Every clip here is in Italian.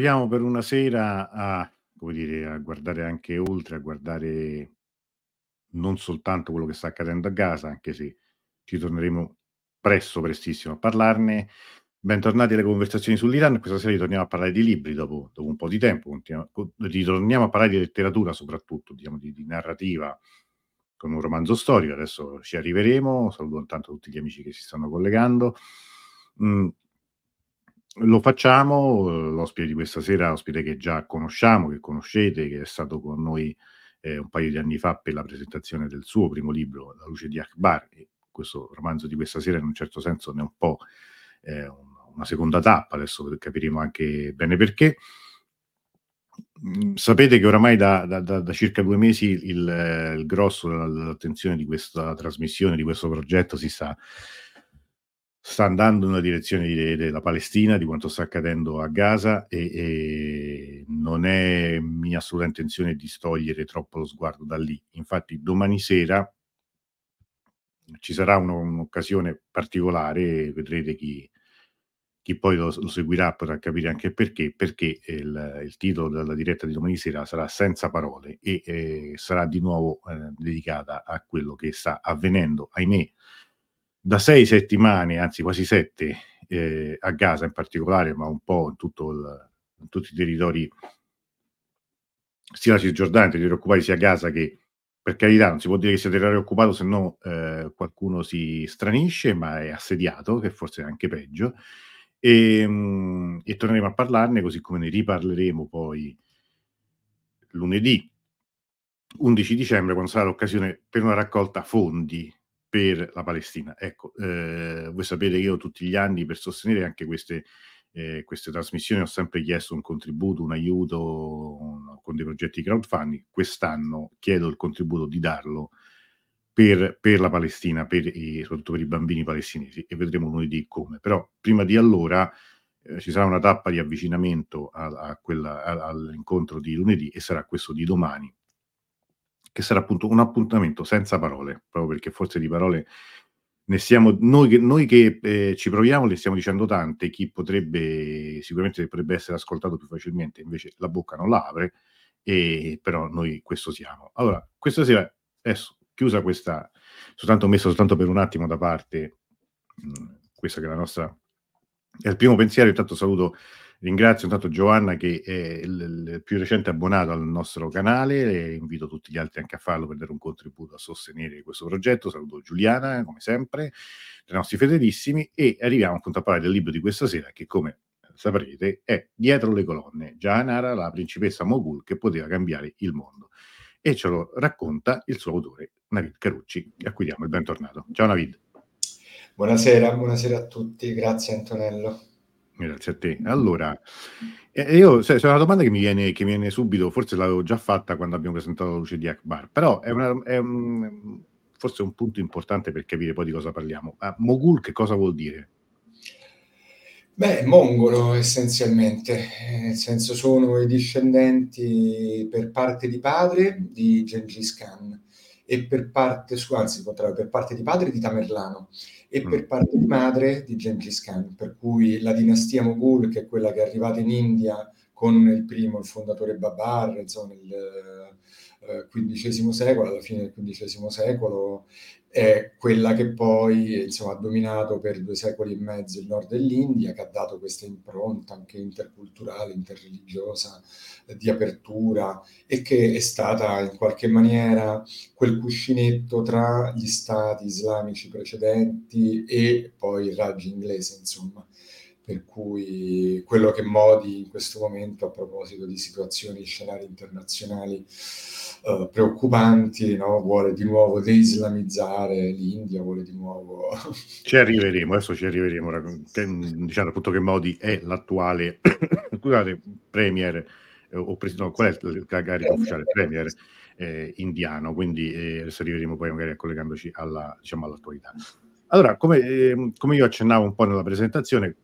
proviamo per una sera a, dire, a guardare anche oltre, a guardare non soltanto quello che sta accadendo a Gaza, anche se ci torneremo presto, prestissimo a parlarne. Bentornati alle conversazioni sull'Iran. Questa sera ritorniamo a parlare di libri dopo, dopo un po' di tempo. Ritorniamo a parlare di letteratura, soprattutto diciamo, di, di, narrativa, con un romanzo storico. Adesso ci arriveremo. Saluto intanto tutti gli amici che si stanno collegando. Mm, lo facciamo, l'ospite di questa sera, ospite che già conosciamo, che conoscete, che è stato con noi eh, un paio di anni fa per la presentazione del suo primo libro, La luce di Akbar, e questo romanzo di questa sera in un certo senso ne è un po' eh, una seconda tappa, adesso capiremo anche bene perché. Mm, sapete che oramai da, da, da, da circa due mesi il, il grosso dell'attenzione di questa trasmissione, di questo progetto si sta sta andando nella direzione di, della Palestina, di quanto sta accadendo a Gaza e, e, non è mia assoluta intenzione distogliere troppo lo sguardo da lì. Infatti domani sera ci sarà un'occasione particolare, vedrete chi, chi poi lo, lo, seguirà potrà capire anche perché, perché il, il, titolo della diretta di domani sera sarà Senza parole e eh, sarà di nuovo eh, dedicata a quello che sta avvenendo, ahimè, da sei settimane, anzi quasi sette, eh, a Gaza in particolare, ma un po' in, il, in tutti i territori, sia la Cisgiordania, territori occupati, sia Gaza che per carità non si può dire che sia territorio occupato se no eh, qualcuno si stranisce, ma è assediato, che forse è anche peggio. E, mh, mm, e torneremo a parlarne, così come ne riparleremo poi lunedì 11 dicembre, quando sarà l'occasione per una raccolta fondi per la Palestina. Ecco, eh, voi sapete che io tutti gli anni per sostenere anche queste, eh, queste trasmissioni ho sempre chiesto un contributo, un aiuto un, con dei progetti crowdfunding. Quest'anno chiedo il contributo di darlo per, per la Palestina, per i, soprattutto per i bambini palestinesi e vedremo lunedì come. Però prima di allora eh, ci sarà una tappa di avvicinamento a, a quella, a, all'incontro di lunedì e sarà questo di domani che sarà appunto un appuntamento senza parole, proprio perché forse di parole ne stiamo, noi che, noi che eh, ci proviamo le stiamo dicendo tante, chi potrebbe, sicuramente potrebbe essere ascoltato più facilmente, invece la bocca non la apre, e, però noi questo siamo. Allora, questa sera, adesso, chiusa questa, soltanto messo soltanto per un attimo da parte, mh, questa che è la nostra, è il primo pensiero, intanto saluto Ringrazio intanto Giovanna che è il, il, più recente abbonato al nostro canale e invito tutti gli altri anche a farlo per dare un contributo a sostenere questo progetto. Saluto Giuliana, come sempre, dei nostri fedelissimi e arriviamo appunto a parlare del libro di questa sera che come saprete è Dietro le colonne, Gianara, la principessa Mogul che poteva cambiare il mondo. E ce lo racconta il suo autore, Navid Carucci, a cui diamo il bentornato. Ciao Navid. Buonasera, buonasera a tutti, grazie Antonello. Grazie a te. Allora, io, c'è una domanda che mi, viene, che mi viene subito, forse l'avevo già fatta quando abbiamo presentato la luce di Akbar, però è, una, è un, forse un punto importante per capire poi di cosa parliamo. Ma Mogul che cosa vuol dire? Beh, mongolo essenzialmente, nel senso sono i discendenti per parte di padre di Gengis Khan e per parte, anzi, per parte di padre di Tamerlano e per mm. parte di madre di Gengis Khan, per cui la dinastia Mughal, che è quella che è arrivata in India con il primo, il fondatore Babar, insomma, nel XV eh, secolo, alla fine del XV secolo, è quella che poi insomma, ha dominato per due secoli e mezzo il nord dell'India, che ha dato questa impronta anche interculturale, interreligiosa, eh, di apertura e che è stata in qualche maniera quel cuscinetto tra gli stati islamici precedenti e poi il Raj inglese, insomma. Per cui quello che Modi in questo momento, a proposito di situazioni, scenari internazionali, uh, preoccupanti, no? vuole di nuovo deislamizzare l'India, vuole di nuovo... Ci arriveremo, adesso ci arriveremo, diciamo appunto che Modi è l'attuale, scusate, premier, eh, o presidente, no, qual è il carico ufficiale? Premier eh, indiano, quindi eh, adesso arriveremo poi magari collegandoci alla, diciamo, all'attualità. Allora, come, eh, come io accennavo un po' nella presentazione,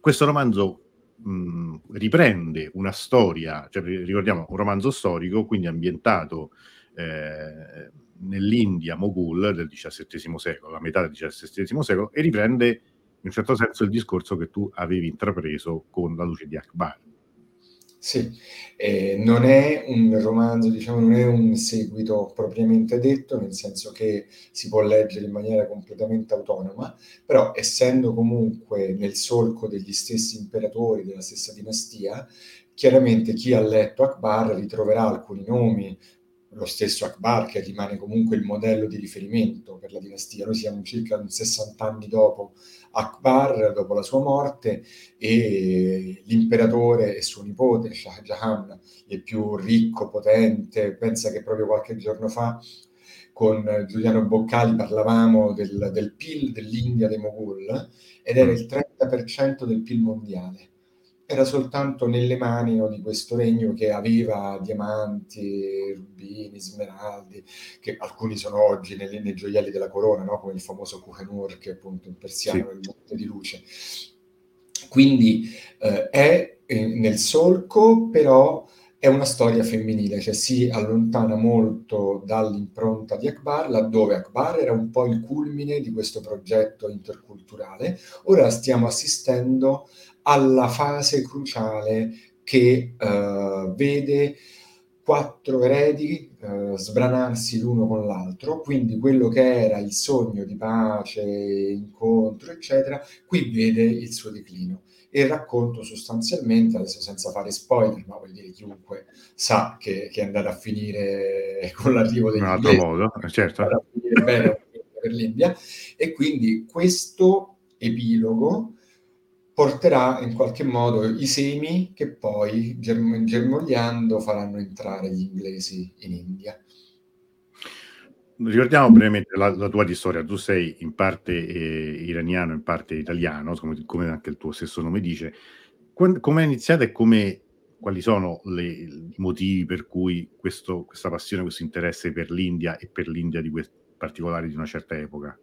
questo romanzo mh, riprende una storia, cioè ricordiamo un romanzo storico, quindi ambientato eh, nell'India Moghul del XVII secolo, la metà del XVII secolo, e riprende in un certo senso il discorso che tu avevi intrapreso con la luce di Akbar. Sì, eh, non è un romanzo, diciamo, non è un seguito propriamente detto, nel senso che si può leggere in maniera completamente autonoma, però essendo comunque nel solco degli stessi imperatori della stessa dinastia, chiaramente chi ha letto Akbar ritroverà alcuni nomi, lo stesso Akbar che rimane comunque il modello di riferimento per la dinastia. Noi siamo circa 60 anni dopo Akbar, dopo la sua morte, e l'imperatore e suo nipote, Shah Jahan, il più ricco, potente, pensa che proprio qualche giorno fa con Giuliano Boccali parlavamo del, del PIL dell'India dei Mogul ed era il 30% del PIL mondiale era soltanto nelle mani no, di questo regno che aveva diamanti, rubini, smeraldi, che alcuni sono oggi nei, nei gioielli della corona, no? come il famoso Kuhenur, che è appunto in persiano sì. il monte di luce. Quindi eh, è eh, nel solco, però è una storia femminile, cioè si allontana molto dall'impronta di Akbar, laddove Akbar era un po' il culmine di questo progetto interculturale. Ora stiamo assistendo alla fase cruciale che uh, vede quattro eredi uh, sbranarsi l'uno con l'altro, quindi quello che era il sogno di pace, incontro, eccetera, qui vede il suo declino. E il racconto sostanzialmente, adesso senza fare spoiler, ma vuol dire chiunque sa che, che è andato a finire con l'arrivo degli In un altro modo, eh, certo. a finire bene per l'India, e quindi questo epilogo porterà in qualche modo i semi che poi germ- germogliando faranno entrare gli inglesi in India. Ricordiamo brevemente la, la tua storia. Tu sei in parte eh, iraniano, in parte italiano, come, come, anche il tuo stesso nome dice. come è iniziata e come, quali sono le, i motivi per cui questo, questa passione, questo interesse per l'India e per l'India di quest- particolare di una certa epoca?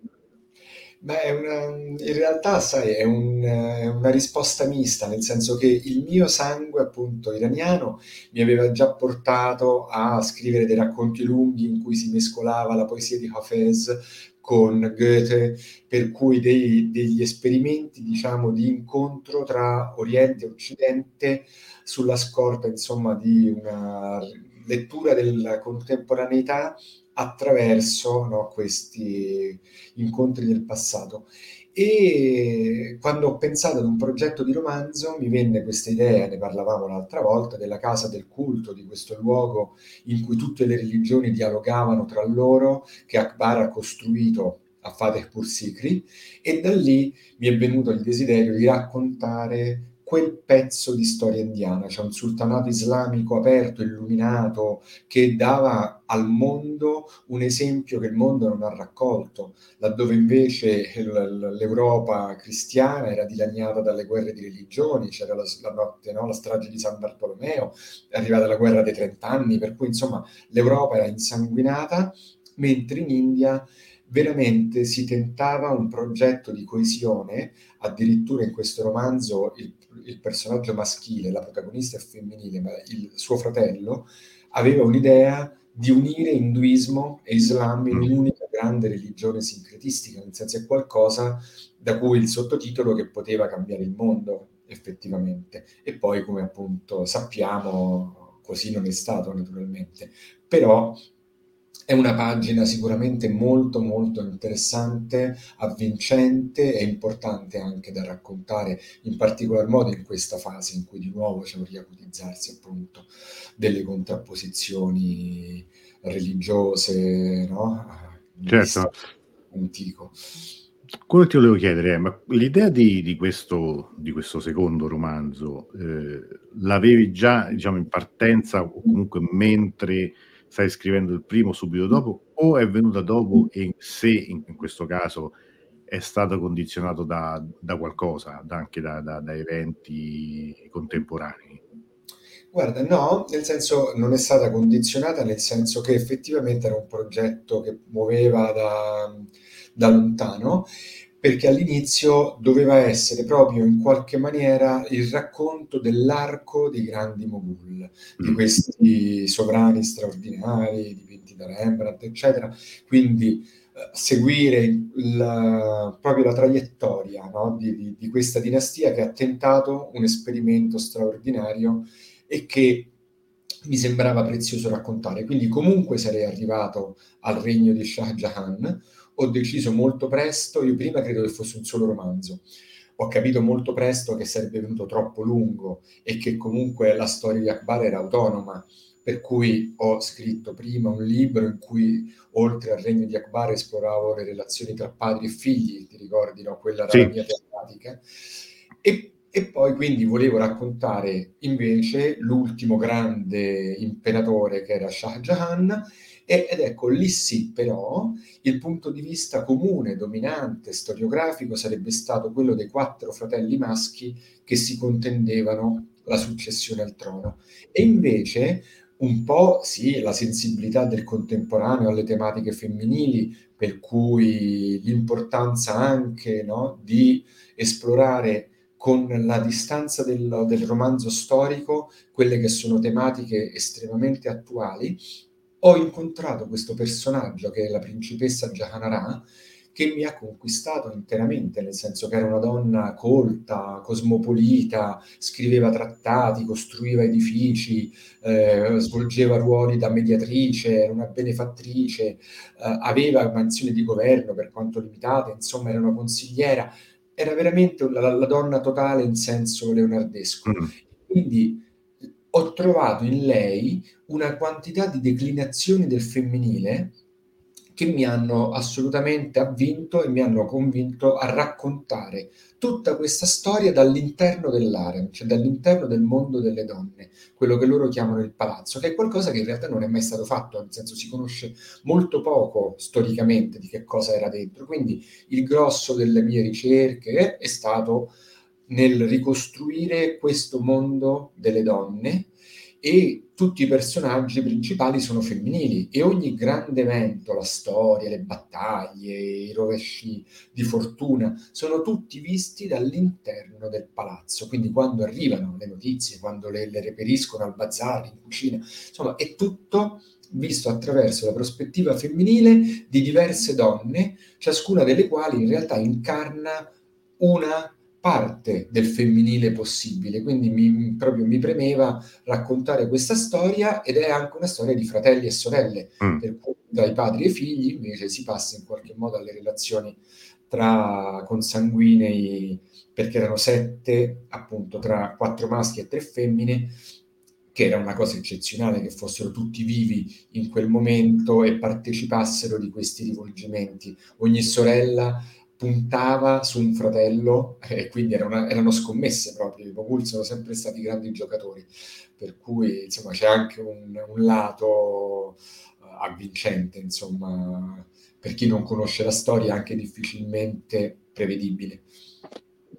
Beh, una, in realtà, sai, è, un, è, una risposta mista, nel senso che il mio sangue, appunto, iraniano, mi aveva già portato a scrivere dei racconti lunghi in cui si mescolava la poesia di Hafez con Goethe, per cui dei, degli esperimenti, diciamo, di incontro tra Oriente e Occidente sulla scorta, insomma, di una lettura della contemporaneità attraverso no, questi incontri del passato. E quando ho pensato ad un progetto di romanzo mi venne questa idea, ne parlavamo l'altra volta, della casa del culto, di questo luogo in cui tutte le religioni dialogavano tra loro, che Akbar ha costruito a Fatehpur Sikri, e da lì mi è venuto il desiderio di raccontare quel pezzo di storia indiana, cioè un sultanato islamico aperto, illuminato, che dava al mondo un esempio che il mondo non ha raccolto, laddove invece l'Europa cristiana era dilaniata dalle guerre di religioni, c'era la, la notte, no? la strage di San Bartolomeo, è arrivata la guerra dei trent'anni, per cui insomma l'Europa era insanguinata, mentre in India veramente si tentava un progetto di coesione, addirittura in questo romanzo il il personaggio maschile, la protagonista è femminile, ma il suo fratello aveva un'idea di unire induismo e islam in mm. un'unica grande religione sincretistica, nel senso è qualcosa da cui il sottotitolo che poteva cambiare il mondo effettivamente. E poi, come appunto sappiamo, così non è stato naturalmente. Però è una pagina sicuramente molto molto interessante, avvincente e importante anche da raccontare, in particolar modo in questa fase in cui di nuovo c'è un riacutizzarsi appunto delle contrapposizioni religiose, no? Certo. Antico. Quello che ti volevo chiedere ma l'idea di, di, questo, di questo, secondo romanzo eh, l'avevi già diciamo, in partenza o comunque mentre stai scrivendo il primo subito dopo o è venuta dopo e se in, in questo caso è stato condizionato da, da qualcosa, da, anche da, da, eventi contemporanei? Guarda, no, nel senso non è stata condizionata, nel senso che effettivamente era un progetto che muoveva da, da lontano perché all'inizio doveva essere proprio in qualche maniera il racconto dell'arco dei grandi mogul, di mm. questi sovrani straordinari, dipinti da Rembrandt, eccetera. Quindi eh, seguire la, proprio la traiettoria no? di, di, di, questa dinastia che ha tentato un esperimento straordinario e che mi sembrava prezioso raccontare. Quindi comunque sarei arrivato al regno di Shah Jahan, ho deciso molto presto, io prima credo che fosse un solo romanzo, ho capito molto presto che sarebbe venuto troppo lungo e che comunque la storia di Akbar era autonoma, per cui ho scritto prima un libro in cui oltre al regno di Akbar esploravo le relazioni tra padri e figli, ti ricordi, no? Quella era sì. la mia tematica. E e poi quindi volevo raccontare invece l'ultimo grande imperatore che era Shah Jahan, ed ecco lì sì però il punto di vista comune, dominante, storiografico sarebbe stato quello dei quattro fratelli maschi che si contendevano la successione al trono. E invece un po' sì, la sensibilità del contemporaneo alle tematiche femminili, per cui l'importanza anche no, di esplorare con la distanza del, del, romanzo storico, quelle che sono tematiche estremamente attuali, ho incontrato questo personaggio che è la principessa Jahanara, che mi ha conquistato interamente, nel senso che era una donna colta, cosmopolita, scriveva trattati, costruiva edifici, eh, svolgeva ruoli da mediatrice, era una benefattrice, eh, aveva mansioni di governo per quanto limitate, insomma era una consigliera era veramente la, la donna totale in senso leonardesco. Mm. Quindi ho trovato in lei una quantità di declinazioni del femminile che mi hanno assolutamente avvinto e mi hanno convinto a raccontare tutta questa storia dall'interno dell'harem, cioè dall'interno del mondo delle donne, quello che loro chiamano il palazzo, che è qualcosa che in realtà non è mai stato fatto, nel senso si conosce molto poco storicamente di che cosa era dentro. Quindi il grosso delle mie ricerche è stato nel ricostruire questo mondo delle donne e tutti i personaggi principali sono femminili e ogni grande evento, la storia, le battaglie, i rovesci di fortuna, sono tutti visti dall'interno del palazzo. Quindi quando arrivano le notizie, quando le, le reperiscono al bazar, in cucina, insomma è tutto visto attraverso la prospettiva femminile di diverse donne, ciascuna delle quali in realtà incarna una parte del femminile possibile, quindi mi, proprio mi premeva raccontare questa storia ed è anche una storia di fratelli e sorelle, mm. per cui dai padri e figli invece si passa in qualche modo alle relazioni tra consanguinei, perché erano sette, appunto, tra quattro maschi e tre femmine, che era una cosa eccezionale che fossero tutti vivi in quel momento e partecipassero di questi rivolgimenti. Ogni sorella puntava su un fratello e quindi era una, erano scommesse proprio, i Mogul sono sempre stati grandi giocatori, per cui insomma c'è anche un, un lato uh, avvincente, insomma, per chi non conosce la storia anche difficilmente prevedibile.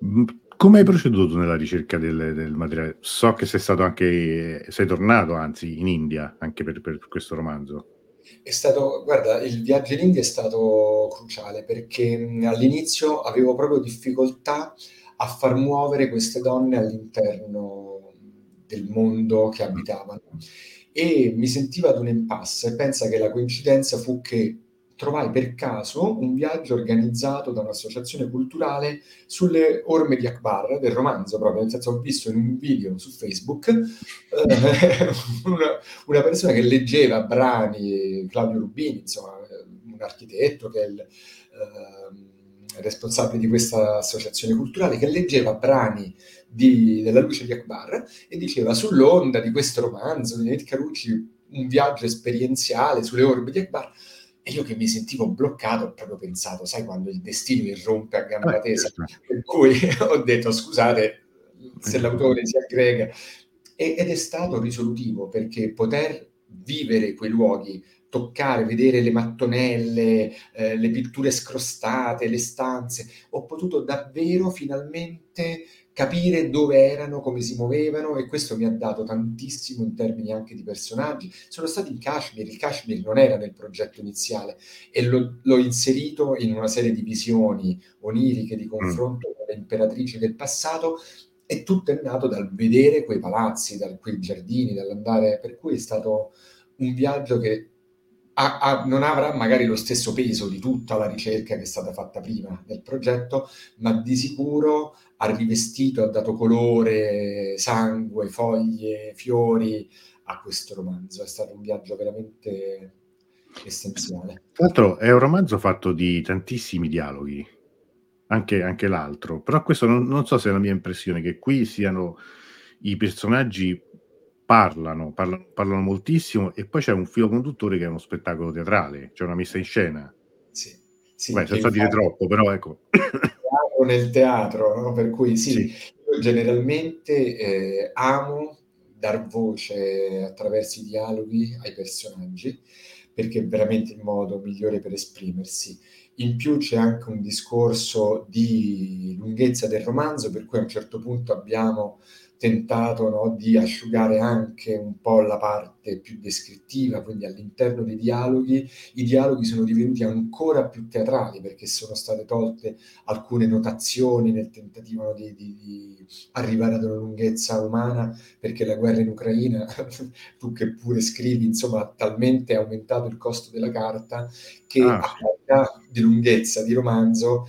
Mm, come hai proceduto nella ricerca del, del, materiale? So che sei stato anche, sei tornato anzi in India anche per, per questo romanzo. È stato, guarda, il viaggio in India è stato cruciale perché all'inizio avevo proprio difficoltà a far muovere queste donne all'interno del mondo che abitavano e mi sentiva ad un impasse. Pensa che la coincidenza fu che trovai per caso un viaggio organizzato da un'associazione culturale sulle orme di Akbar, del romanzo proprio, nel senso ho visto in un video su Facebook eh, una, una, persona che leggeva brani, Claudio Rubini, insomma, un architetto che è il eh, responsabile di questa associazione culturale, che leggeva brani di, della luce di Akbar e diceva sull'onda di questo romanzo di Ned Carucci un viaggio esperienziale sulle orme di Akbar e io che mi sentivo bloccato ho proprio pensato, sai quando il destino irrompe a gamba tesa, certo. per cui ho detto scusate se l'autore si aggrega. E, ed è stato risolutivo perché poter vivere quei luoghi, toccare, vedere le mattonelle, eh, le pitture scrostate, le stanze, ho potuto davvero finalmente capire dove erano, come si muovevano e questo mi ha dato tantissimo in termini anche di personaggi. Sono stati in Kashmir, il Kashmir non era nel progetto iniziale e lo, l'ho inserito in una serie di visioni oniriche di confronto mm. con le imperatrici del passato e tutto è nato dal vedere quei palazzi, da quei giardini, dall'andare, per cui è stato un viaggio che ha, ha, non avrà magari lo stesso peso di tutta la ricerca che è stata fatta prima del progetto, ma di sicuro ha rivestito, ha dato colore, sangue, foglie, fiori a questo romanzo. È stato un viaggio veramente essenziale. Tra l'altro è un romanzo fatto di tantissimi dialoghi, anche, anche l'altro, però questo non, non, so se è la mia impressione, che qui siano i personaggi parlano, parlano, parlano moltissimo e poi c'è un filo conduttore che è uno spettacolo teatrale, c'è una messa in scena. Sì, sì Beh, senza dire troppo, però ecco. Nel teatro, no? per cui sì, sì. io generalmente eh, amo dar voce attraverso i dialoghi ai personaggi perché è veramente il modo migliore per esprimersi. In più c'è anche un discorso di lunghezza del romanzo, per cui a un certo punto abbiamo tentato no, di asciugare anche un po' la parte più descrittiva, quindi all'interno dei dialoghi i dialoghi sono divenuti ancora più teatrali perché sono state tolte alcune notazioni nel tentativo di, di, di, arrivare ad una lunghezza umana, perché la guerra in Ucraina, tu che pure scrivi, insomma, ha talmente aumentato il costo della carta che ah, a qualità di lunghezza di romanzo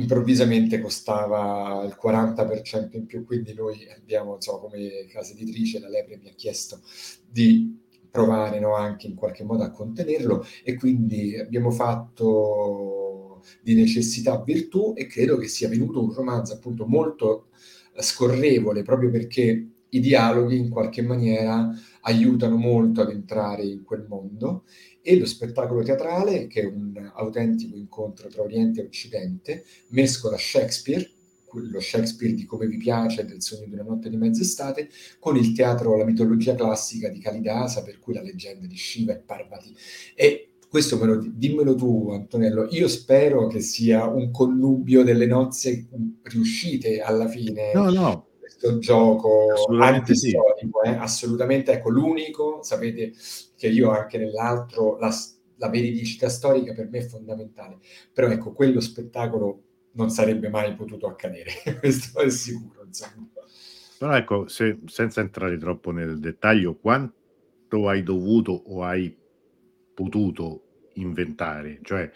improvvisamente costava il 40% in più, quindi noi abbiamo, insomma, come casa editrice, la Lepre mi ha chiesto di provare no, anche in qualche modo a contenerlo e quindi abbiamo fatto di necessità virtù e credo che sia venuto un romanzo appunto molto scorrevole proprio perché i dialoghi in qualche maniera aiutano molto ad entrare in quel mondo e lo spettacolo teatrale, che è un autentico incontro tra Oriente e Occidente, mescola Shakespeare, lo Shakespeare di come vi piace, del sogno di una notte di mezz'estate, con il teatro, la mitologia classica di Kalidasa, per cui la leggenda di Shiva e Parvati. E questo lo, dimmelo tu, Antonello. Io spero che sia un connubio delle nozze riuscite alla fine. No, no, questo gioco antistorico, sì. eh? assolutamente, ecco, l'unico, sapete che io anche nell'altro, la, la veridicità storica per me è fondamentale, però ecco, quello spettacolo non sarebbe mai potuto accadere, questo è sicuro. Insomma. Però ecco, se, senza entrare troppo nel dettaglio, quanto hai dovuto o hai potuto inventare? Cioè,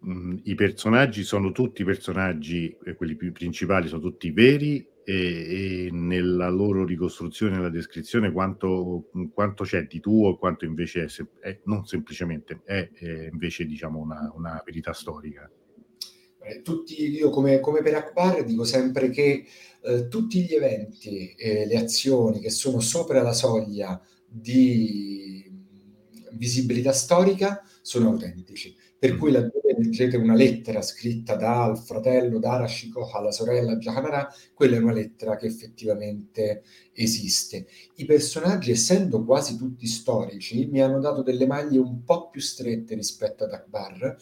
mh, i personaggi sono tutti personaggi, eh, quelli più principali sono tutti veri e, e nella loro ricostruzione, nella descrizione, quanto, quanto c'è di tuo quanto invece è, sem- è non semplicemente, è, è invece diciamo una, una verità storica. Eh, tutti, io come, come, per Akbar dico sempre che eh, tutti gli eventi e le azioni che sono sopra la soglia di visibilità storica sono autentici. Per cui laddove leggete una lettera scritta dal fratello Darashikoh alla sorella Jahanara, quella è una lettera che effettivamente esiste. I personaggi, essendo quasi tutti storici, mi hanno dato delle maglie un po' più strette rispetto ad Akbar,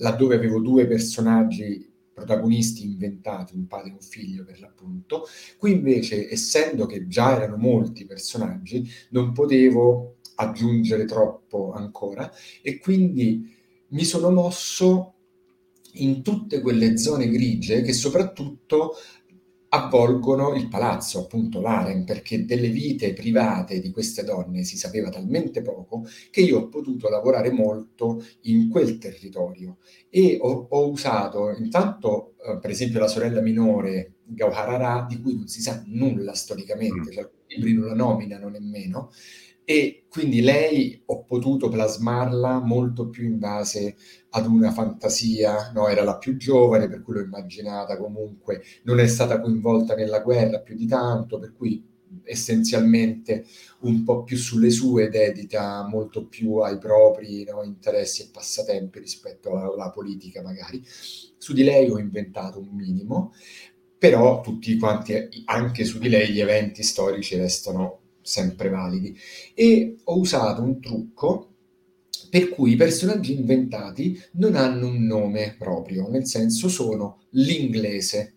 laddove avevo due personaggi protagonisti inventati, un padre e un figlio per l'appunto. Qui invece, essendo che già erano molti personaggi, non potevo aggiungere troppo ancora e quindi mi sono mosso in tutte quelle zone grigie che soprattutto avvolgono il palazzo, appunto l'Arem, perché delle vite private di queste donne si sapeva talmente poco che io ho potuto lavorare molto in quel territorio e ho, ho usato intanto, eh, per esempio, la sorella minore Gauharara, di cui non si sa nulla storicamente, mm. cioè i libri non la nominano nemmeno, e quindi lei ho potuto plasmarla molto più in base ad una fantasia, no? era la più giovane, per cui l'ho immaginata comunque, non è stata coinvolta nella guerra più di tanto, per cui essenzialmente un po' più sulle sue dedita molto più ai propri no, interessi e passatempi rispetto alla, alla, politica magari. Su di lei ho inventato un minimo, però tutti quanti, anche su di lei, gli eventi storici restano sempre validi. E ho usato un trucco per cui i personaggi inventati non hanno un nome proprio, nel senso sono l'inglese,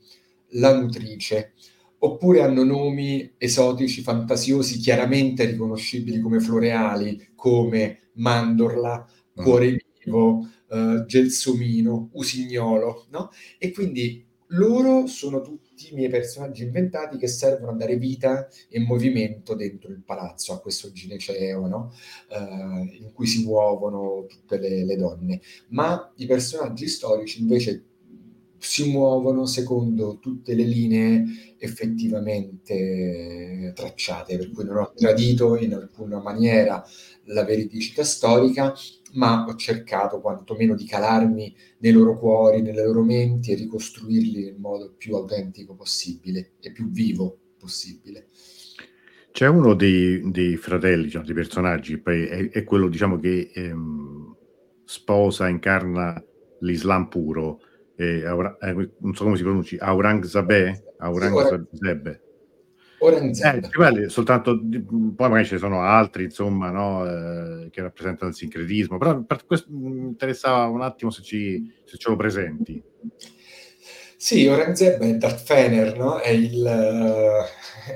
la nutrice, oppure hanno nomi esotici, fantasiosi, chiaramente riconoscibili come floreali, come mandorla, mm. cuore vivo, uh, gelsomino, usignolo, no? E quindi loro sono tutti i miei personaggi inventati che servono a dare vita e movimento dentro il palazzo, a questo gineceo, no? uh, in cui si muovono tutte le, le, donne. Ma i personaggi storici invece si muovono secondo tutte le linee effettivamente tracciate, per cui non ho tradito in alcuna maniera la veridicità storica, ma ho cercato quantomeno di calarmi nei loro cuori, nelle loro menti e ricostruirli nel modo più autentico possibile e più vivo possibile. C'è uno dei, dei fratelli, diciamo, dei personaggi, poi è, è quello diciamo, che ehm, sposa, incarna l'Islam puro, eh, Aura, eh, non so come si pronuncia, Aurangzabeh, Aurangzabeh. Eh, soltanto, poi magari ce ne sono altri, insomma, no, eh, che rappresentano il sincretismo, però per questo mi interessava un attimo se, ci, se ce lo presenti. Sì, Aurangzeb è Darth Fener, no? è, il,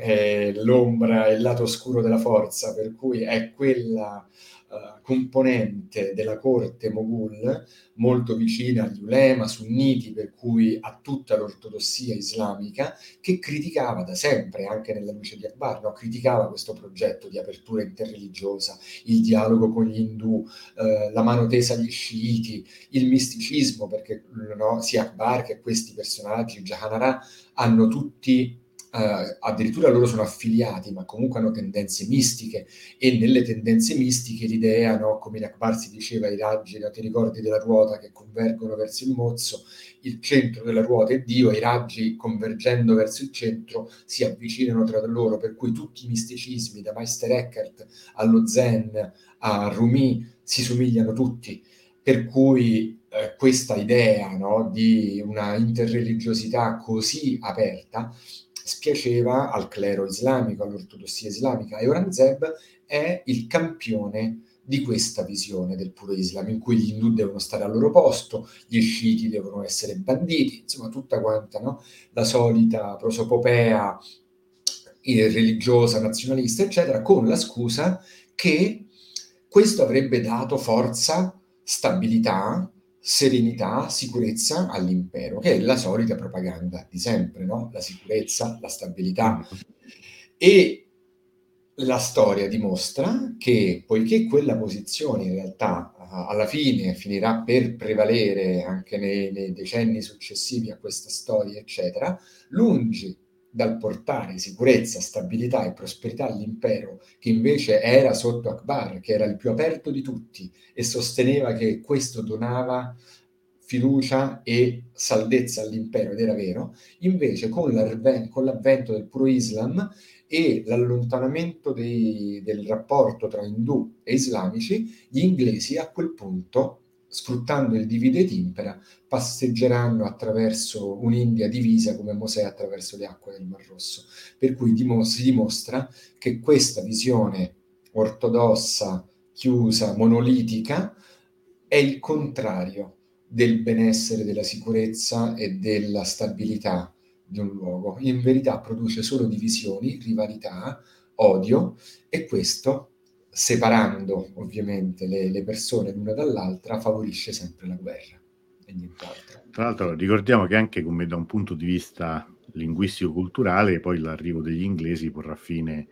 è l'ombra, è il lato oscuro della forza, per cui è quella uh, componente della corte Moghul molto vicina agli ulema sunniti, per cui a tutta l'ortodossia islamica, che criticava da sempre, anche nella luce di Akbar, no? criticava questo progetto di apertura interreligiosa, il dialogo con gli indù, eh, la mano tesa agli sciiti, il misticismo, perché no, sia Akbar che questi personaggi, Jahanara, hanno tutti Uh, addirittura loro sono affiliati, ma comunque hanno tendenze mistiche. E nelle tendenze mistiche l'idea, no, come in Akbar si diceva, i raggi, no, ti ricordi della ruota che convergono verso il mozzo, il centro della ruota è Dio, i raggi convergendo verso il centro si avvicinano tra loro, per cui tutti i misticismi, da Meister Eckhart allo Zen a Rumi, si somigliano tutti, per cui eh, questa idea no, di una interreligiosità così aperta spiaceva al clero islamico, all'ortodossia islamica e Aurangzeb è il campione di questa visione del puro Islam, in cui gli indù devono stare al loro posto, gli sciiti devono essere banditi, insomma tutta quanta no? la solita prosopopea religiosa, nazionalista, eccetera, con la scusa che questo avrebbe dato forza, stabilità, serenità, sicurezza all'impero, che è la solita propaganda di sempre, no? La sicurezza, la stabilità. E la storia dimostra che, poiché quella posizione in realtà alla fine finirà per prevalere anche nei, nei decenni successivi a questa storia, eccetera, lungi dal portare sicurezza, stabilità e prosperità all'impero, che invece era sotto Akbar, che era il più aperto di tutti e sosteneva che questo donava fiducia e saldezza all'impero, ed era vero, invece con, con l'avvento del puro Islam e l'allontanamento dei, del rapporto tra indù e islamici, gli inglesi a quel punto sfruttando il divide et impera, passeggeranno attraverso un'India divisa come Mosè attraverso le acque del Mar Rosso. Per cui dimos- si dimostra che questa visione ortodossa, chiusa, monolitica, è il contrario del benessere, della sicurezza e della stabilità di un luogo. In verità produce solo divisioni, rivalità, odio e questo separando ovviamente le, le persone l'una dall'altra, favorisce sempre la guerra e nient'altro. Tra l'altro ricordiamo che anche come da un punto di vista linguistico-culturale, poi l'arrivo degli inglesi porrà fine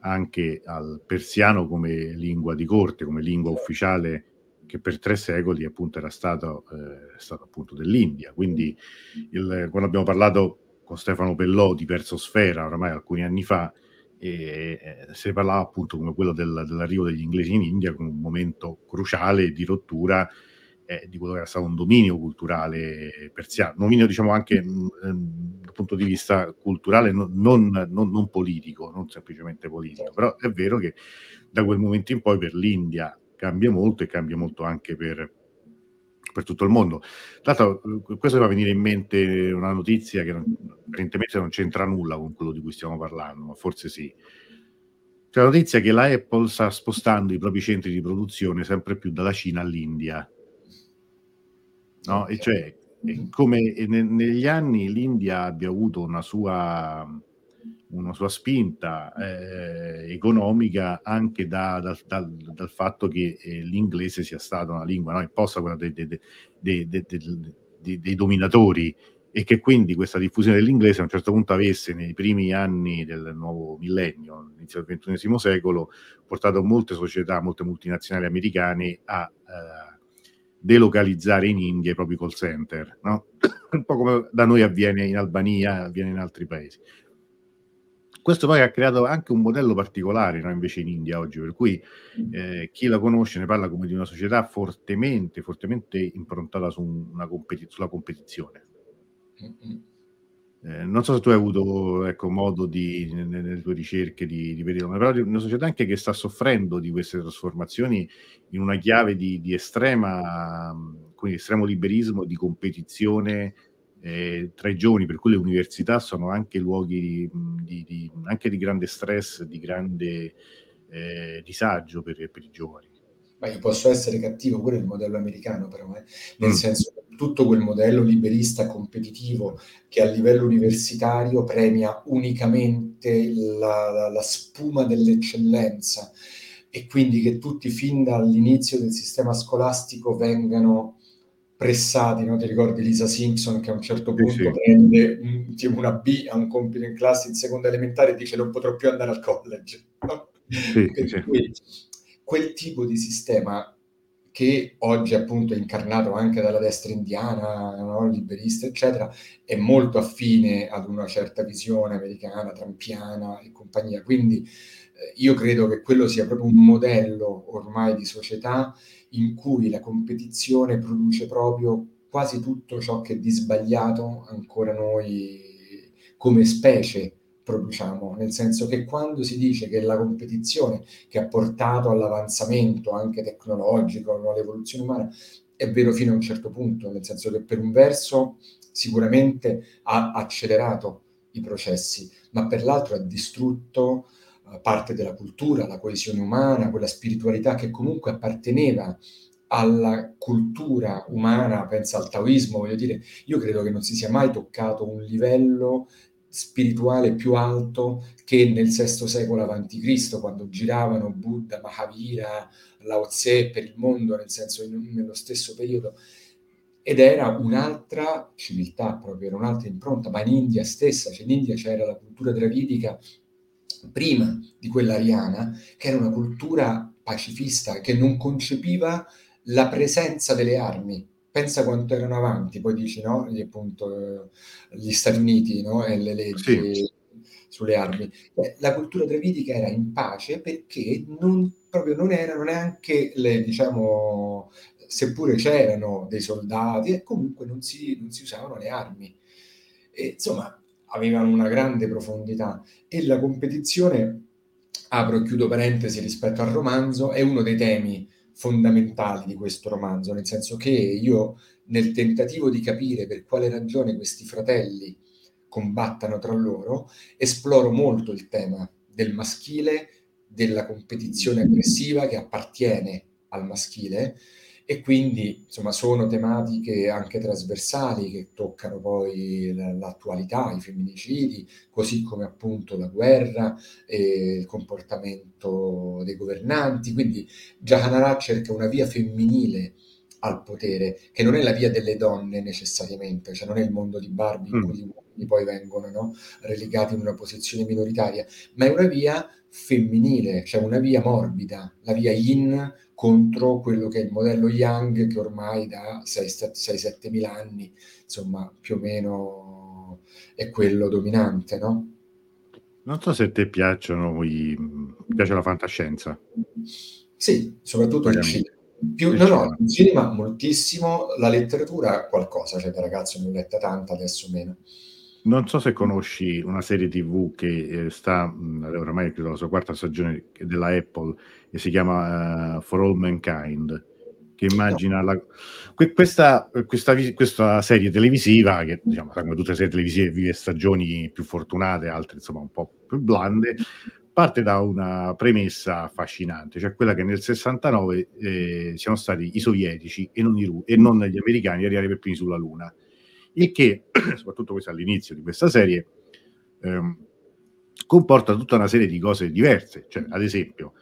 anche al persiano come lingua di corte, come lingua ufficiale che per tre secoli appunto era stato, eh, stato appunto dell'India. Quindi il, quando abbiamo parlato con Stefano Pellò di Persosfera, oramai alcuni anni fa, e se parlava appunto come quello del, dell'arrivo degli inglesi in India come un momento cruciale di rottura eh, di quello che era stato un dominio culturale persiano, dominio diciamo anche mh, mm, dal punto di vista culturale non, non, non, non, politico, non semplicemente politico, però è vero che da quel momento in poi per l'India cambia molto e cambia molto anche per, per tutto il mondo. Tra l'altro, questo mi fa venire in mente una notizia che non, apparentemente non c'entra nulla con quello di cui stiamo parlando, ma forse sì. C'è la notizia che la Apple sta spostando i propri centri di produzione sempre più dalla Cina all'India. No? E cioè, come negli anni l'India abbia avuto una sua una sua spinta eh, economica anche da, da, dal, dal, fatto che eh, l'inglese sia stata una lingua no, imposta quella dei, dei, dei, dei, dominatori e che quindi questa diffusione dell'inglese a un certo punto avesse nei primi anni del nuovo millennio, inizio del XXI secolo, portato molte società, molte multinazionali americane a, eh, delocalizzare in India i propri call center, no? un po' come da noi avviene in Albania, avviene in altri paesi. Questo poi ha creato anche un modello particolare no? invece in India oggi, per cui eh, chi la conosce ne parla come di una società fortemente, fortemente improntata su una competi- sulla competizione. Eh, non so se tu hai avuto ecco, modo di, nelle, nelle, tue ricerche di, di vedere, però è una società anche che sta soffrendo di queste trasformazioni in una chiave di, di estrema, quindi estremo liberismo, di competizione eh, tra i giovani, per cui le università sono anche luoghi di, di, anche di grande stress, di grande eh, disagio per, per, i giovani. Ma io posso essere cattivo pure il modello americano, però, eh? nel mm. senso che tutto quel modello liberista competitivo che a livello universitario premia unicamente la, la, la spuma dell'eccellenza e quindi che tutti fin dall'inizio del sistema scolastico vengano pressati, no? ti ricordi Lisa Simpson che a un certo punto sì, sì. prende un, tipo una B a un compito in classe in seconda elementare e dice non potrò più andare al college. No? Sì, cui, quel tipo di sistema che oggi appunto è incarnato anche dalla destra indiana, no? liberista, eccetera, è molto affine ad una certa visione americana, trampiana e compagnia. Quindi eh, io credo che quello sia proprio un modello ormai di società in cui la competizione produce proprio quasi tutto ciò che di sbagliato ancora noi come specie produciamo, nel senso che quando si dice che la competizione che ha portato all'avanzamento anche tecnologico, all'evoluzione umana, è vero fino a un certo punto, nel senso che per un verso sicuramente ha accelerato i processi, ma per l'altro ha distrutto parte della cultura, la coesione umana, quella spiritualità che comunque apparteneva alla cultura umana, pensa al taoismo, voglio dire, io credo che non si sia mai toccato un livello spirituale più alto che nel VI secolo a.C., quando giravano Buddha, Mahavira, Lao Tse per il mondo, nel senso nello stesso periodo. Ed era un'altra civiltà, proprio era un'altra impronta, ma in India stessa, cioè in India c'era la cultura dravidica prima di quella ariana, che era una cultura pacifista, che non concepiva la presenza delle armi. Pensa quanto erano avanti, poi dici, no? Gli, appunto, gli Stati Uniti no? e le leggi sì. sulle armi. Beh, la cultura dravidica era in pace perché non, proprio non erano neanche le, diciamo, seppure c'erano dei soldati, e comunque non si, non si usavano le armi. E, insomma, avevano una grande profondità. E la competizione, apro e chiudo parentesi rispetto al romanzo, è uno dei temi fondamentali di questo romanzo, nel senso che io nel tentativo di capire per quale ragione questi fratelli combattano tra loro, esploro molto il tema del maschile, della competizione aggressiva che appartiene al maschile e quindi insomma sono tematiche anche trasversali che toccano poi l'attualità, i femminicidi, così come appunto la guerra e il comportamento dei governanti. Quindi Jahanara cerca una via femminile al potere, che non è la via delle donne necessariamente, cioè non è il mondo di Barbie in mm. cui gli uomini poi vengono no, relegati in una posizione minoritaria, ma è una via femminile, cioè una via morbida, la via yin contro quello che è il modello Young che ormai da 6-7 mila anni, insomma, più o meno è quello dominante, no? Non so se a te piacciono i... piace la fantascienza. Sì, soprattutto il cinema. Più, no, no, il cinema moltissimo, la letteratura qualcosa, cioè da ragazzo ne ho letta tanta, adesso meno. Non so se conosci una serie TV che eh, sta, oramai credo la sua quarta stagione della Apple, e si chiama uh, For All Mankind, che immagina la, questa, questa, questa, serie televisiva, che diciamo, come tutte le serie televisive vive stagioni più fortunate, altre insomma un po' più blande, parte da una premessa affascinante, cioè quella che nel 69 eh, siano stati i sovietici e non, i, e non gli americani a arrivare per primi sulla Luna il che, soprattutto questo all'inizio di questa serie, ehm, comporta tutta una serie di cose diverse, cioè ad esempio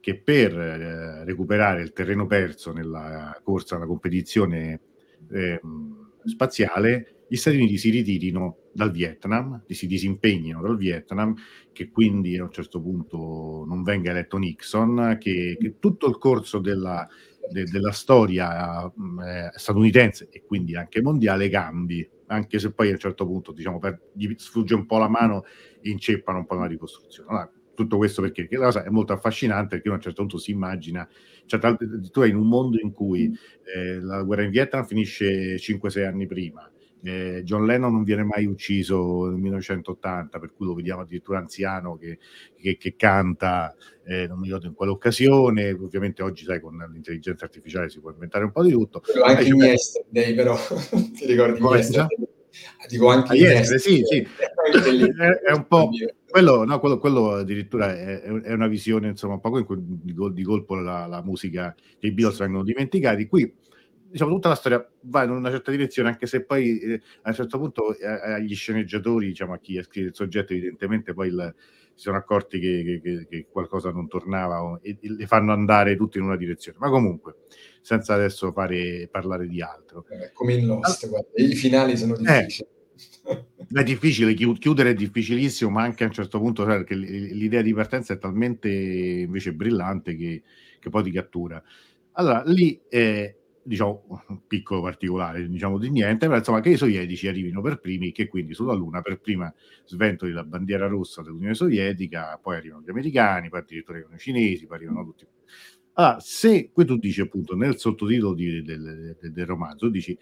che per eh, recuperare il terreno perso nella corsa, alla competizione eh, spaziale, gli Stati Uniti si ritirino dal Vietnam, si disimpegnino dal Vietnam, che quindi a un certo punto non venga eletto Nixon, che, che tutto il corso della, de, della storia eh, statunitense e quindi anche mondiale cambi, anche se poi a un certo punto diciamo, per, gli sfugge un po' la mano e inceppano un po' la ricostruzione. Allora, tutto questo perché, cosa è molto affascinante perché a un certo punto si immagina, cioè, tu hai in un mondo in cui eh, la guerra in Vietnam finisce 5-6 anni prima, eh, John Lennon non viene mai ucciso nel 1980, per cui lo vediamo addirittura anziano che, che, che canta, eh, non mi ricordo in quale occasione. Ovviamente oggi, sai, con l'intelligenza artificiale si può inventare un po' di tutto. Però anche in Yesterday, però, ti ricordi Yesterday? Dico anche ah, yesterday, sì, sì. è, è, un po' quello, no, quello, quello addirittura è, è, una visione, insomma, un po' di, di colpo la, la musica dei Beatles vengono dimenticati. Qui diciamo, tutta la storia va in una certa direzione, anche se poi eh, a un certo punto eh, agli sceneggiatori, diciamo, a chi ha scritto il soggetto, evidentemente poi il, si sono accorti che, che, che, qualcosa non tornava o, e, e, le fanno andare tutti in una direzione. Ma comunque, senza adesso fare, parlare di altro. Eh, come in Lost, ah, guarda, i finali sono eh. difficili. È difficile, chiudere è difficilissimo, ma anche a un certo punto perché l'idea di partenza è talmente invece brillante che, che poi ti cattura. Allora, lì eh, diciamo, piccolo particolare, diciamo di niente, però insomma che i sovietici arrivino per primi, che quindi sulla Luna per prima sventoli la bandiera rossa dell'Unione Sovietica, poi arrivano gli americani, poi addirittura arrivano i cinesi, poi arrivano tutti. Allora, se qui tu dici appunto nel sottotitolo di, del, del, del romanzo, dici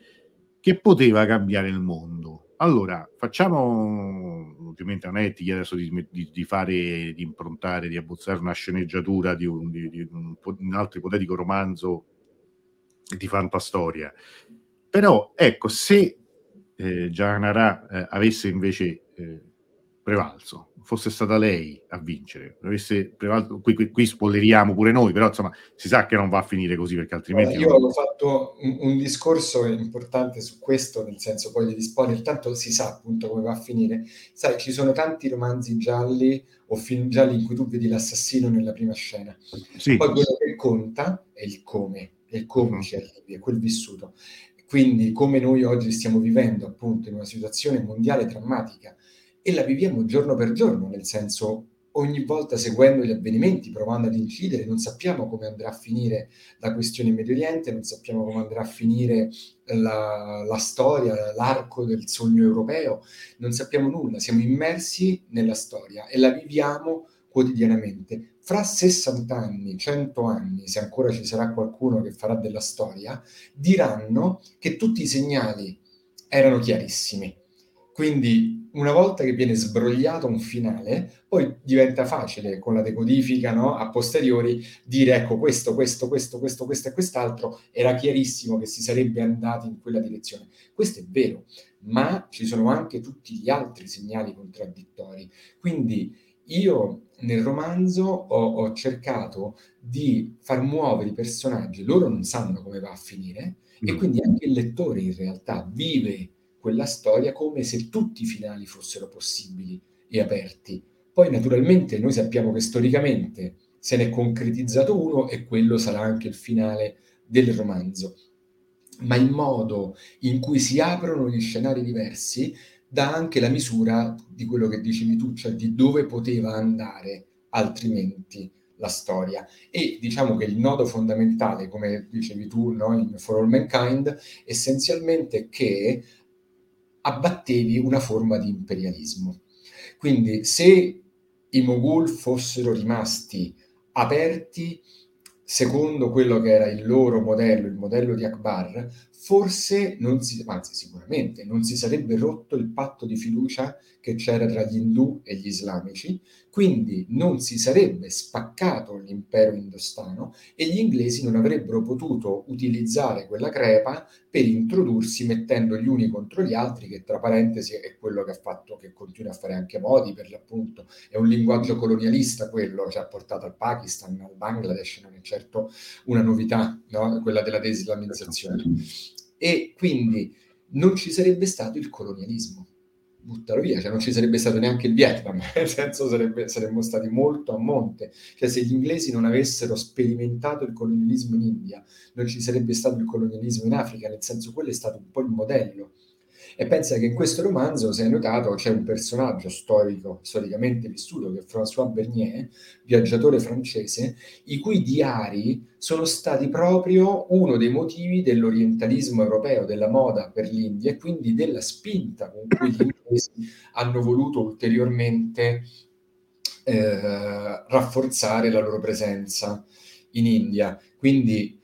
che poteva cambiare il mondo. Allora, facciamo, ovviamente non è ti adesso di, di, di, fare, di improntare, di abbozzare una sceneggiatura di un, di un, un altro ipotetico romanzo di fantastoria. Però ecco, se eh, Gianara eh, avesse invece eh, prevalso, fosse stata lei a vincere, avesse prevalso, qui, qui, qui, spoileriamo pure noi, però insomma si sa che non va a finire così perché altrimenti... Io non... ho fatto un, un, discorso importante su questo, nel senso poi di spoiler, tanto si sa appunto come va a finire. Sai, ci sono tanti romanzi gialli o film gialli in cui tu vedi l'assassino nella prima scena. Sì. Poi quello che conta è il come come ci arrivi, è quel vissuto. Quindi come noi oggi stiamo vivendo appunto in una situazione mondiale drammatica e la viviamo giorno per giorno, nel senso ogni volta seguendo gli avvenimenti, provando ad incidere, non sappiamo come andrà a finire la questione in Medio Oriente, non sappiamo come andrà a finire la, la storia, l'arco del sogno europeo, non sappiamo nulla, siamo immersi nella storia e la viviamo quotidianamente. Fra 60 anni, 100 anni, se ancora ci sarà qualcuno che farà della storia, diranno che tutti i segnali erano chiarissimi. Quindi una volta che viene sbrogliato un finale, poi diventa facile con la decodifica no? a posteriori dire ecco questo, questo, questo, questo, questo e quest'altro, era chiarissimo che si sarebbe andati in quella direzione. Questo è vero, ma ci sono anche tutti gli altri segnali contraddittori. Quindi io nel romanzo ho, ho, cercato di far muovere i personaggi, loro non sanno come va a finire mm. e quindi anche il lettore in realtà vive quella storia come se tutti i finali fossero possibili e aperti. Poi naturalmente noi sappiamo che storicamente se ne è concretizzato uno e quello sarà anche il finale del romanzo. Ma il modo in cui si aprono gli scenari diversi dà anche la misura di quello che dicevi tu, cioè di dove poteva andare altrimenti la storia. E diciamo che il nodo fondamentale, come dicevi tu no, in For All Mankind, essenzialmente che abbattevi una forma di imperialismo. Quindi se i Mogul fossero rimasti aperti secondo quello che era il loro modello, il modello di Akbar, forse non si, anzi sicuramente non si sarebbe rotto il patto di fiducia che c'era tra gli indù e gli islamici, quindi non si sarebbe spaccato l'impero indostano e gli inglesi non avrebbero potuto utilizzare quella crepa per introdursi mettendo gli uni contro gli altri, che tra parentesi è quello che ha fatto, che continua a fare anche Modi per l'appunto, è un linguaggio colonialista quello, ci ha portato al Pakistan, al Bangladesh, non è certo una novità, no? quella della deislamizzazione e quindi non ci sarebbe stato il colonialismo. Buttalo via, cioè non ci sarebbe stato neanche il Vietnam, nel senso sarebbe, saremmo stati molto a monte. Cioè se gli inglesi non avessero sperimentato il colonialismo in India, non ci sarebbe stato il colonialismo in Africa, nel senso quello è stato un po' il modello. E pensa che in questo romanzo, se hai notato, c'è un personaggio storico, storicamente vissuto, che è François Bernier, viaggiatore francese, i cui diari sono stati proprio uno dei motivi dell'orientalismo europeo, della moda per l'India e quindi della spinta con cui gli inglesi hanno voluto ulteriormente eh, rafforzare la loro presenza in India. Quindi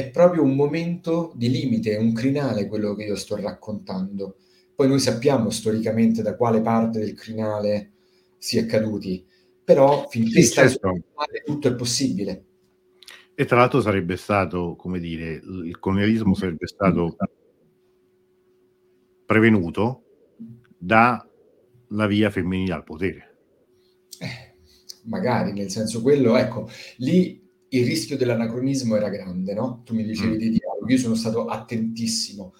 è proprio un momento di limite, un crinale quello che io sto raccontando. Poi noi sappiamo storicamente da quale parte del crinale si è caduti, però finché sì, certo. crinale, tutto è possibile. E tra l'altro sarebbe stato, come dire, il colonialismo sarebbe stato prevenuto dalla via femminile al potere. Eh, magari, nel senso quello, ecco, lì il rischio dell'anacronismo era grande, no? Tu mi dicevi mm. dei dialoghi, io sono stato attentissimo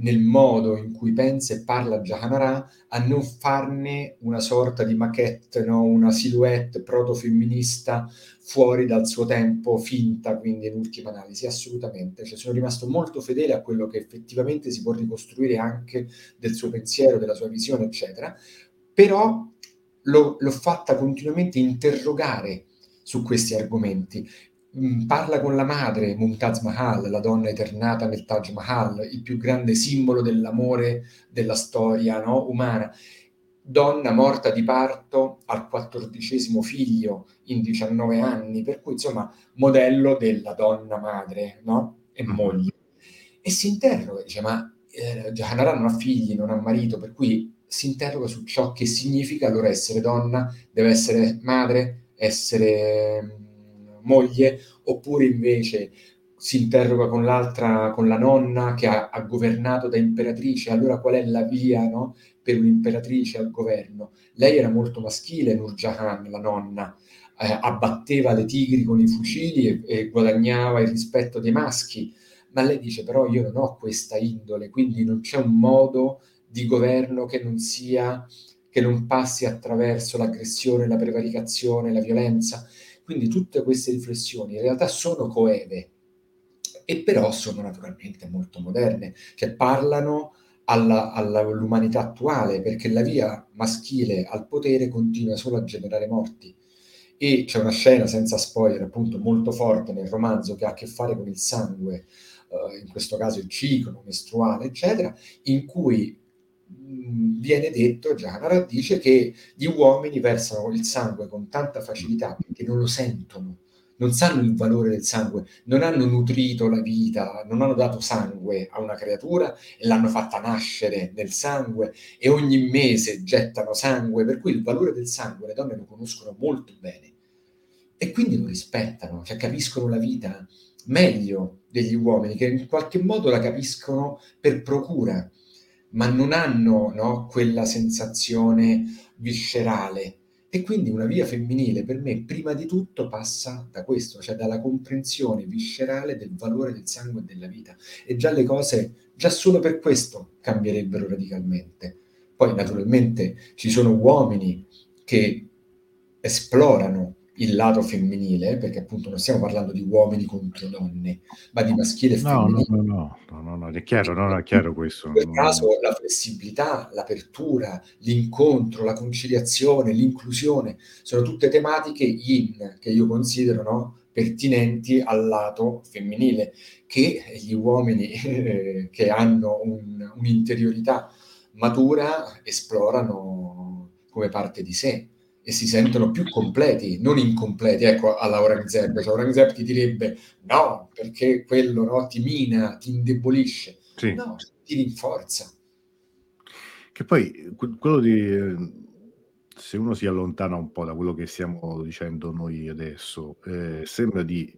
nel modo in cui pensa e parla Jahanara a non farne una sorta di maquette, no? una silhouette proto-femminista fuori dal suo tempo, finta, quindi in ultima analisi, assolutamente. Cioè, sono rimasto molto fedele a quello che effettivamente si può ricostruire anche del suo pensiero, della sua visione, eccetera, però l'ho, l'ho fatta continuamente interrogare su questi argomenti Mm, parla con la madre, Mumtaz Mahal, la donna eternata nel Taj Mahal, il più grande simbolo dell'amore della storia no? umana. Donna morta di parto al quattordicesimo figlio in 19 anni, per cui insomma modello della donna madre no? e mm-hmm. moglie. E si interroga, dice ma eh, Jahanara non ha figli, non ha marito, per cui si interroga su ciò che significa allora essere donna, deve essere madre, essere moglie, oppure invece si interroga con l'altra, con la nonna che ha, ha governato da imperatrice, allora qual è la via no, per un'imperatrice al governo? Lei era molto maschile, Nurjahan, la nonna, eh, abbatteva le tigri con i fucili e, e guadagnava il rispetto dei maschi, ma lei dice però io non ho questa indole, quindi non c'è un modo di governo che non sia che non passi attraverso l'aggressione, la prevaricazione, la violenza. Quindi tutte queste riflessioni in realtà sono coeve e però sono naturalmente molto moderne, cioè parlano alla, alla, all'umanità attuale, perché la via maschile al potere continua solo a generare morti. E c'è una scena, senza spoiler, appunto molto forte nel romanzo che ha a che fare con il sangue, uh, in questo caso il ciclo mestruale, eccetera, in cui viene detto, Gianara dice che gli uomini versano il sangue con tanta facilità perché non lo sentono, non sanno il valore del sangue, non hanno nutrito la vita, non hanno dato sangue a una creatura e l'hanno fatta nascere nel sangue e ogni mese gettano sangue, per cui il valore del sangue le donne lo conoscono molto bene e quindi lo rispettano, cioè capiscono la vita meglio degli uomini che in qualche modo la capiscono per procura ma non hanno no, quella sensazione viscerale. E quindi una via femminile per me prima di tutto passa da questo, cioè dalla comprensione viscerale del valore del sangue e della vita. E già le cose, già solo per questo, cambierebbero radicalmente. Poi naturalmente ci sono uomini che esplorano il lato femminile, perché appunto non stiamo parlando di uomini contro donne, ma di maschile e femminile. No, no, no, no, no, è chiaro, no, è chiaro questo. In quel caso la flessibilità, l'apertura, l'incontro, la conciliazione, l'inclusione, sono tutte tematiche in che io considero no, pertinenti al lato femminile, che gli uomini eh, che hanno un, un'interiorità matura esplorano come parte di sé e si sentono più completi, non incompleti, ecco, alla Aurangzeb. Cioè, Aurangzeb ti direbbe no, perché quello no, ti mina, ti indebolisce. Sì. No, ti rinforza. Che poi quello di se uno si allontana un po' da quello che stiamo dicendo noi adesso, eh, sembra di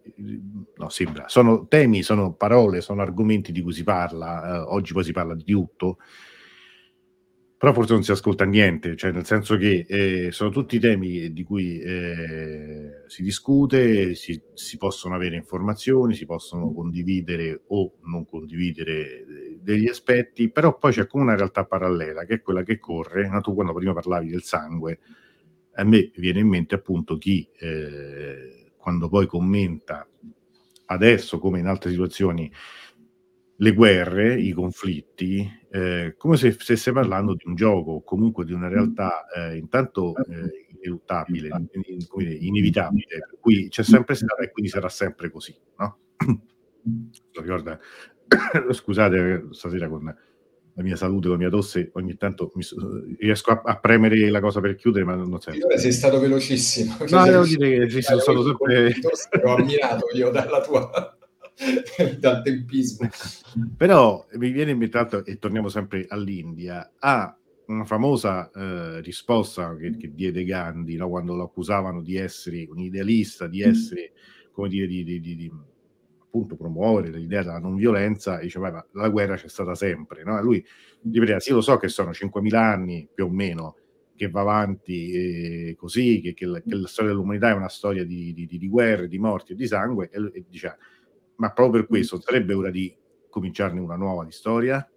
no, sembra, sono temi, sono parole, sono argomenti di cui si parla, eh, oggi poi si parla di tutto, però forse non si ascolta niente, cioè nel senso che eh, sono tutti temi di cui eh, si discute, si, si, possono avere informazioni, si possono condividere o non condividere eh, degli aspetti, però poi c'è come una realtà parallela che è quella che corre. No, tu quando prima parlavi del sangue, a me viene in mente appunto chi eh, quando poi commenta adesso come in altre situazioni le guerre, i conflitti, eh, come se stesse parlando di un gioco o comunque di una realtà eh, intanto eh, ineluttabile, in, dire, inevitabile, per cui c'è sempre stata e quindi sarà sempre così. No? Ricorda, scusate stasera con la mia salute, con la mia tosse, ogni tanto mi, riesco a, a, premere la cosa per chiudere, ma non. Ora sei stato velocissimo. No, devo dire che sì, sono stato sempre... Ho ammirato io dalla tua... dal tempismo. Però mi viene in mente, e torniamo sempre all'India, a una famosa eh, risposta che, che, diede Gandhi no? quando lo accusavano di essere un idealista, di essere, come dire, di, di, di, di appunto promuovere l'idea della non violenza, diceva ma la guerra c'è stata sempre. No? Lui diceva sì, lo so che sono 5.000 anni più o meno che va avanti eh, così, che, che, la, che, la, storia dell'umanità è una storia di guerre, di morti e di sangue, e, e diceva ma proprio per questo sarebbe ora di cominciarne una nuova di storia.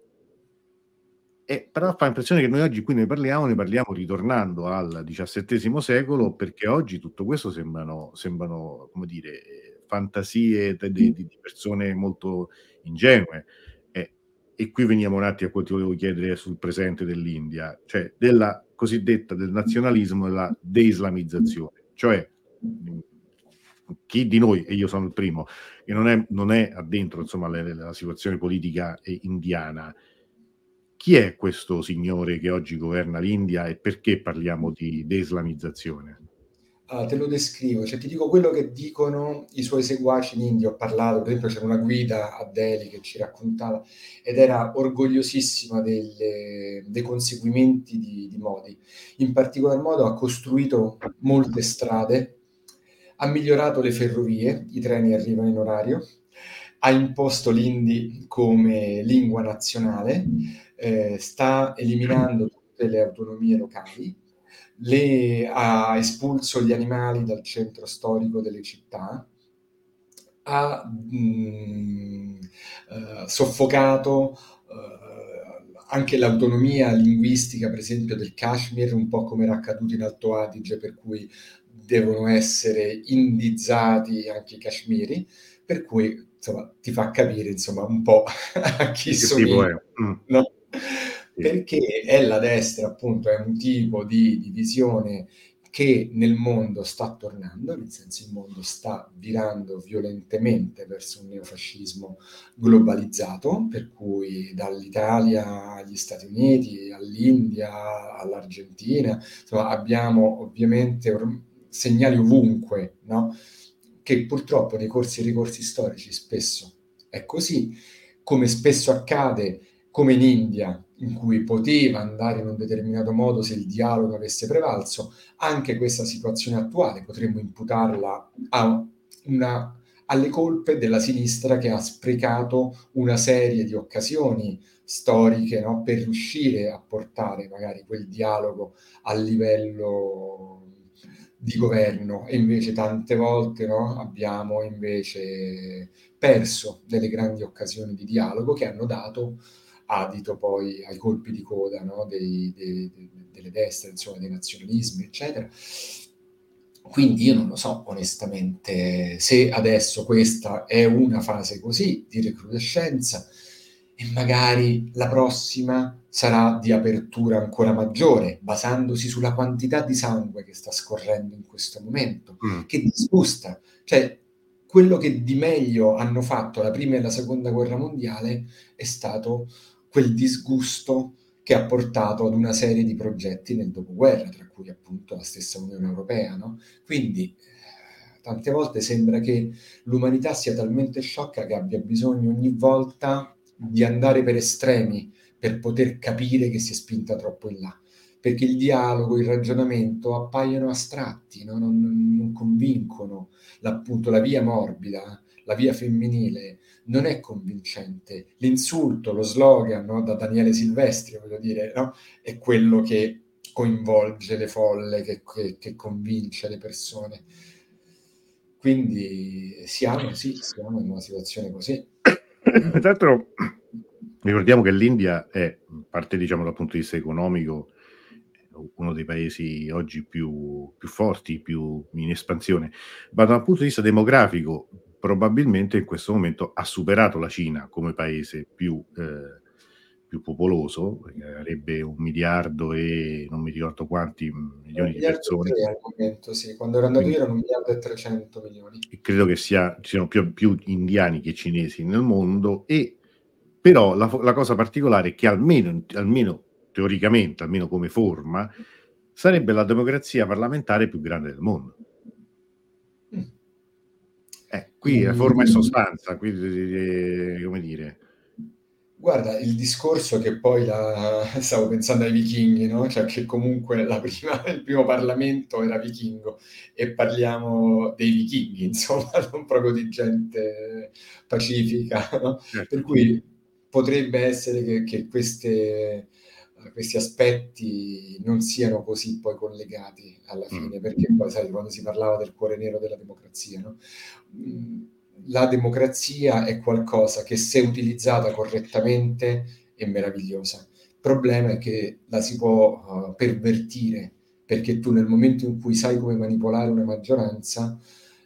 E però fa l'impressione che noi oggi qui ne parliamo, ne parliamo ritornando al XVII secolo, perché oggi tutto questo sembrano, sembrano come dire, fantasie di, di persone molto ingenue. E, e qui veniamo un attimo a quello che volevo chiedere sul presente dell'India, cioè della cosiddetta del nazionalismo e della deislamizzazione. Cioè, chi di noi, e io sono il primo, che non è, non è addentro insomma, le, la situazione politica indiana, chi è questo signore che oggi governa l'India e perché parliamo di deislamizzazione? Ah, te lo descrivo, cioè ti dico quello che dicono i suoi seguaci in India. Ho parlato, per esempio, c'era una guida a Delhi che ci raccontava ed era orgogliosissima delle, dei conseguimenti di, di Modi. In particolar modo ha costruito molte strade ha migliorato le ferrovie, i treni arrivano in orario, ha imposto l'indi come lingua nazionale, eh, sta eliminando tutte le autonomie locali, le, ha espulso gli animali dal centro storico delle città, ha mh, mm, eh, soffocato anche l'autonomia linguistica, per esempio, del Kashmir, un po' come era accaduto in Alto Adige, per cui devono essere indizzati anche i kashmiri, per cui insomma, ti fa capire insomma, un po' a chi somiglia. Mm. No? Perché è la destra, appunto, è un tipo di, di visione che nel mondo sta tornando, nel senso il mondo sta virando violentemente verso un neofascismo globalizzato, per cui dall'Italia agli Stati Uniti, all'India, all'Argentina, insomma abbiamo ovviamente segnali ovunque, no? che purtroppo nei corsi e ricorsi storici spesso è così, come spesso accade, come in India, in cui poteva andare in un determinato modo se il dialogo avesse prevalso, anche questa situazione attuale potremmo imputarla una, alle colpe della sinistra che ha sprecato una serie di occasioni storiche no, per riuscire a portare magari quel dialogo a livello di governo. E invece tante volte no, abbiamo invece perso delle grandi occasioni di dialogo che hanno dato adito poi ai colpi di coda no, dei, dei, delle destre, insomma, dei nazionalismi, eccetera. Quindi io non lo so onestamente se adesso questa è una fase così di recrudescenza e magari la prossima sarà di apertura ancora maggiore, basandosi sulla quantità di sangue che sta scorrendo in questo momento, mm. che disgusta. Cioè, quello che di meglio hanno fatto la prima e la seconda guerra mondiale è stato quel disgusto che ha portato ad una serie di progetti nel dopoguerra, tra cui appunto la stessa Unione Europea. No? Quindi eh, tante volte sembra che l'umanità sia talmente sciocca che abbia bisogno ogni volta di andare per estremi per poter capire che si è spinta troppo in là. Perché il dialogo, il ragionamento appaiono astratti, no? non, non, convincono. Appunto, la via morbida, la via femminile non è convincente. L'insulto, lo slogan no? da Daniele Silvestri, voglio dire, no? è quello che coinvolge le folle, che, che, che convince le persone. Quindi siamo, sì, siamo in una situazione così. Tra l'altro, ricordiamo che l'India è, parte diciamo dal punto di vista economico, uno dei paesi oggi più, più forti, più in espansione, ma dal punto di vista demografico, probabilmente in questo momento ha superato la Cina come paese più, eh, più popoloso, avrebbe un miliardo e non mi ricordo quanti milioni di persone. Al momento, sì. Quando ero andato Quindi, io erano un miliardo e 300 milioni. Credo che sia, ci siano più, più indiani che cinesi nel mondo e però la, la cosa particolare è che almeno, almeno teoricamente, almeno come forma, sarebbe la democrazia parlamentare più grande del mondo. Eh, qui la forma e sostanza, quindi eh, come dire Guarda, il discorso che poi la stavo pensando ai vichinghi, no, cioè che comunque la prima il primo Parlamento era vichingo e parliamo dei vichinghi, insomma, non proprio di gente pacifica, no? Certo. Per cui potrebbe essere che che queste questi aspetti non siano così poi collegati alla fine, Mh. perché poi sai quando si parlava del cuore nero della democrazia, no, mhmm la democrazia è qualcosa che se utilizzata correttamente è meravigliosa. Il problema è che la si può uh, pervertire, perché tu nel momento in cui sai come manipolare una maggioranza,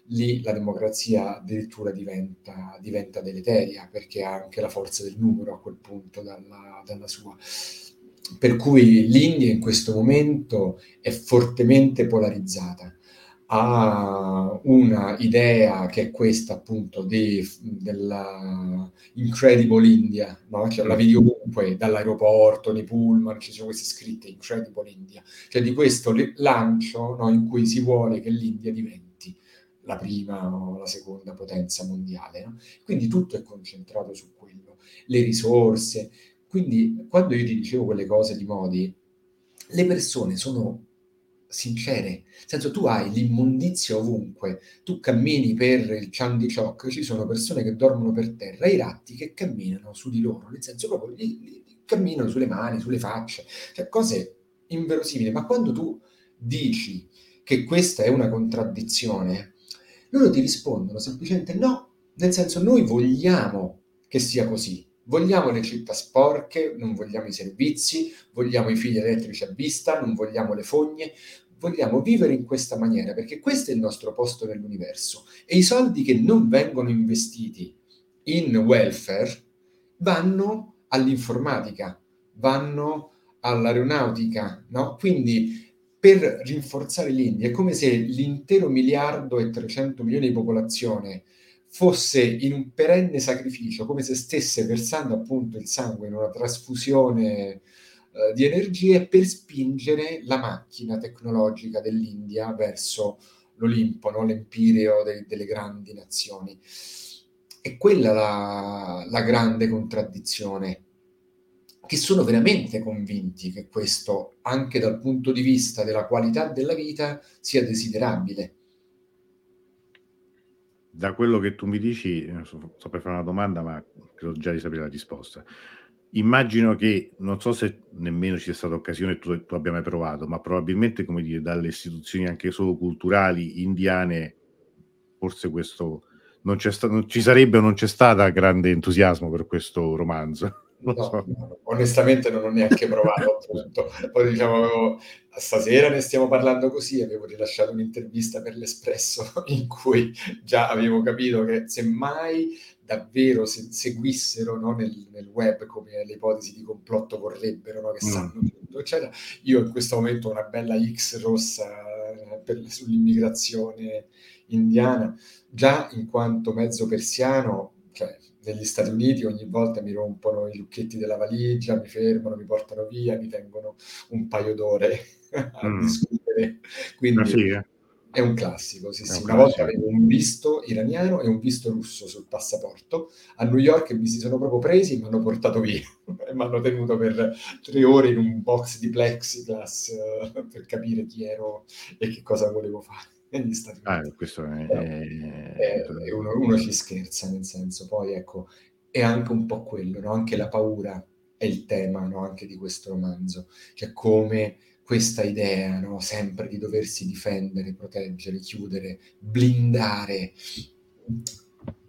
lì la democrazia addirittura diventa, diventa deleteria, perché ha anche la forza del numero a quel punto dalla, dalla sua. Per cui l'India in questo momento è fortemente polarizzata ha una idea che è questa appunto di, della Incredible India, no? cioè, la vedi ovunque, dall'aeroporto, nei pullman, ci sono queste scritte Incredible India, cioè di questo lancio no? in cui si vuole che l'India diventi la prima o la seconda potenza mondiale. No? Quindi tutto è concentrato su quello, le risorse. Quindi quando io ti dicevo quelle cose di modi, le persone sono sincere. Nel senso, tu hai l'immondizia ovunque, tu cammini per il Chandi Chok, ci sono persone che dormono per terra, i ratti che camminano su di loro, nel senso proprio li, li, camminano sulle mani, sulle facce, cioè cose inverosimili. Ma quando tu dici che questa è una contraddizione, loro ti rispondono semplicemente no, nel senso noi vogliamo che sia così. Vogliamo le città sporche, non vogliamo i servizi, vogliamo i fili elettrici a vista, non vogliamo le fogne, vogliamo vivere in questa maniera perché questo è il nostro posto nell'universo e i soldi che non vengono investiti in welfare vanno all'informatica, vanno all'aeronautica, no? Quindi per rinforzare l'India è come se l'intero miliardo e 300 milioni di popolazione fosse in un perenne sacrificio, come se stesse versando appunto il sangue in una trasfusione eh, di energie per spingere la macchina tecnologica dell'India verso l'Olimpo, no? l'empireo de- delle grandi nazioni. È quella la, la grande contraddizione, che sono veramente convinti che questo, anche dal punto di vista della qualità della vita, sia desiderabile. Da quello che tu mi dici, eh, sto per fare una domanda, ma credo già di sapere la risposta. Immagino che, non so se nemmeno ci sia stata occasione tu, tu abbia mai provato, ma probabilmente, come dire, dalle istituzioni anche solo culturali indiane, forse questo non, c'è sta- non ci sarebbe o non c'è stata grande entusiasmo per questo romanzo. No, so. no, onestamente non ho neanche provato. Poi diciamo, stasera ne stiamo parlando così, avevo rilasciato un'intervista per l'Espresso in cui già avevo capito che semmai davvero se, seguissero no, nel, nel, web come le ipotesi di complotto vorrebbero, no, che mm. sanno tutto, eccetera. Io in questo momento ho una bella X rossa eh, per, sull'immigrazione indiana, già in quanto mezzo persiano, negli Stati Uniti ogni volta mi rompono i lucchetti della valigia, mi fermano, mi portano via, mi tengono un paio d'ore a mm. discutere. Quindi, sì, eh? È un classico, sì, sì. Una volta avevo un visto iraniano e un visto russo sul passaporto. A New York mi si sono proprio presi e mi hanno portato via. e mi hanno tenuto per tre ore in un box di plexiglass uh, per capire chi ero e che cosa volevo fare negli Stati Uniti. Ah, questo è, è, è, è uno, uno, ci scherza, nel senso, poi ecco, è anche un po' quello, no? anche la paura è il tema no? anche di questo romanzo, cioè come questa idea no? sempre di doversi difendere, proteggere, chiudere, blindare,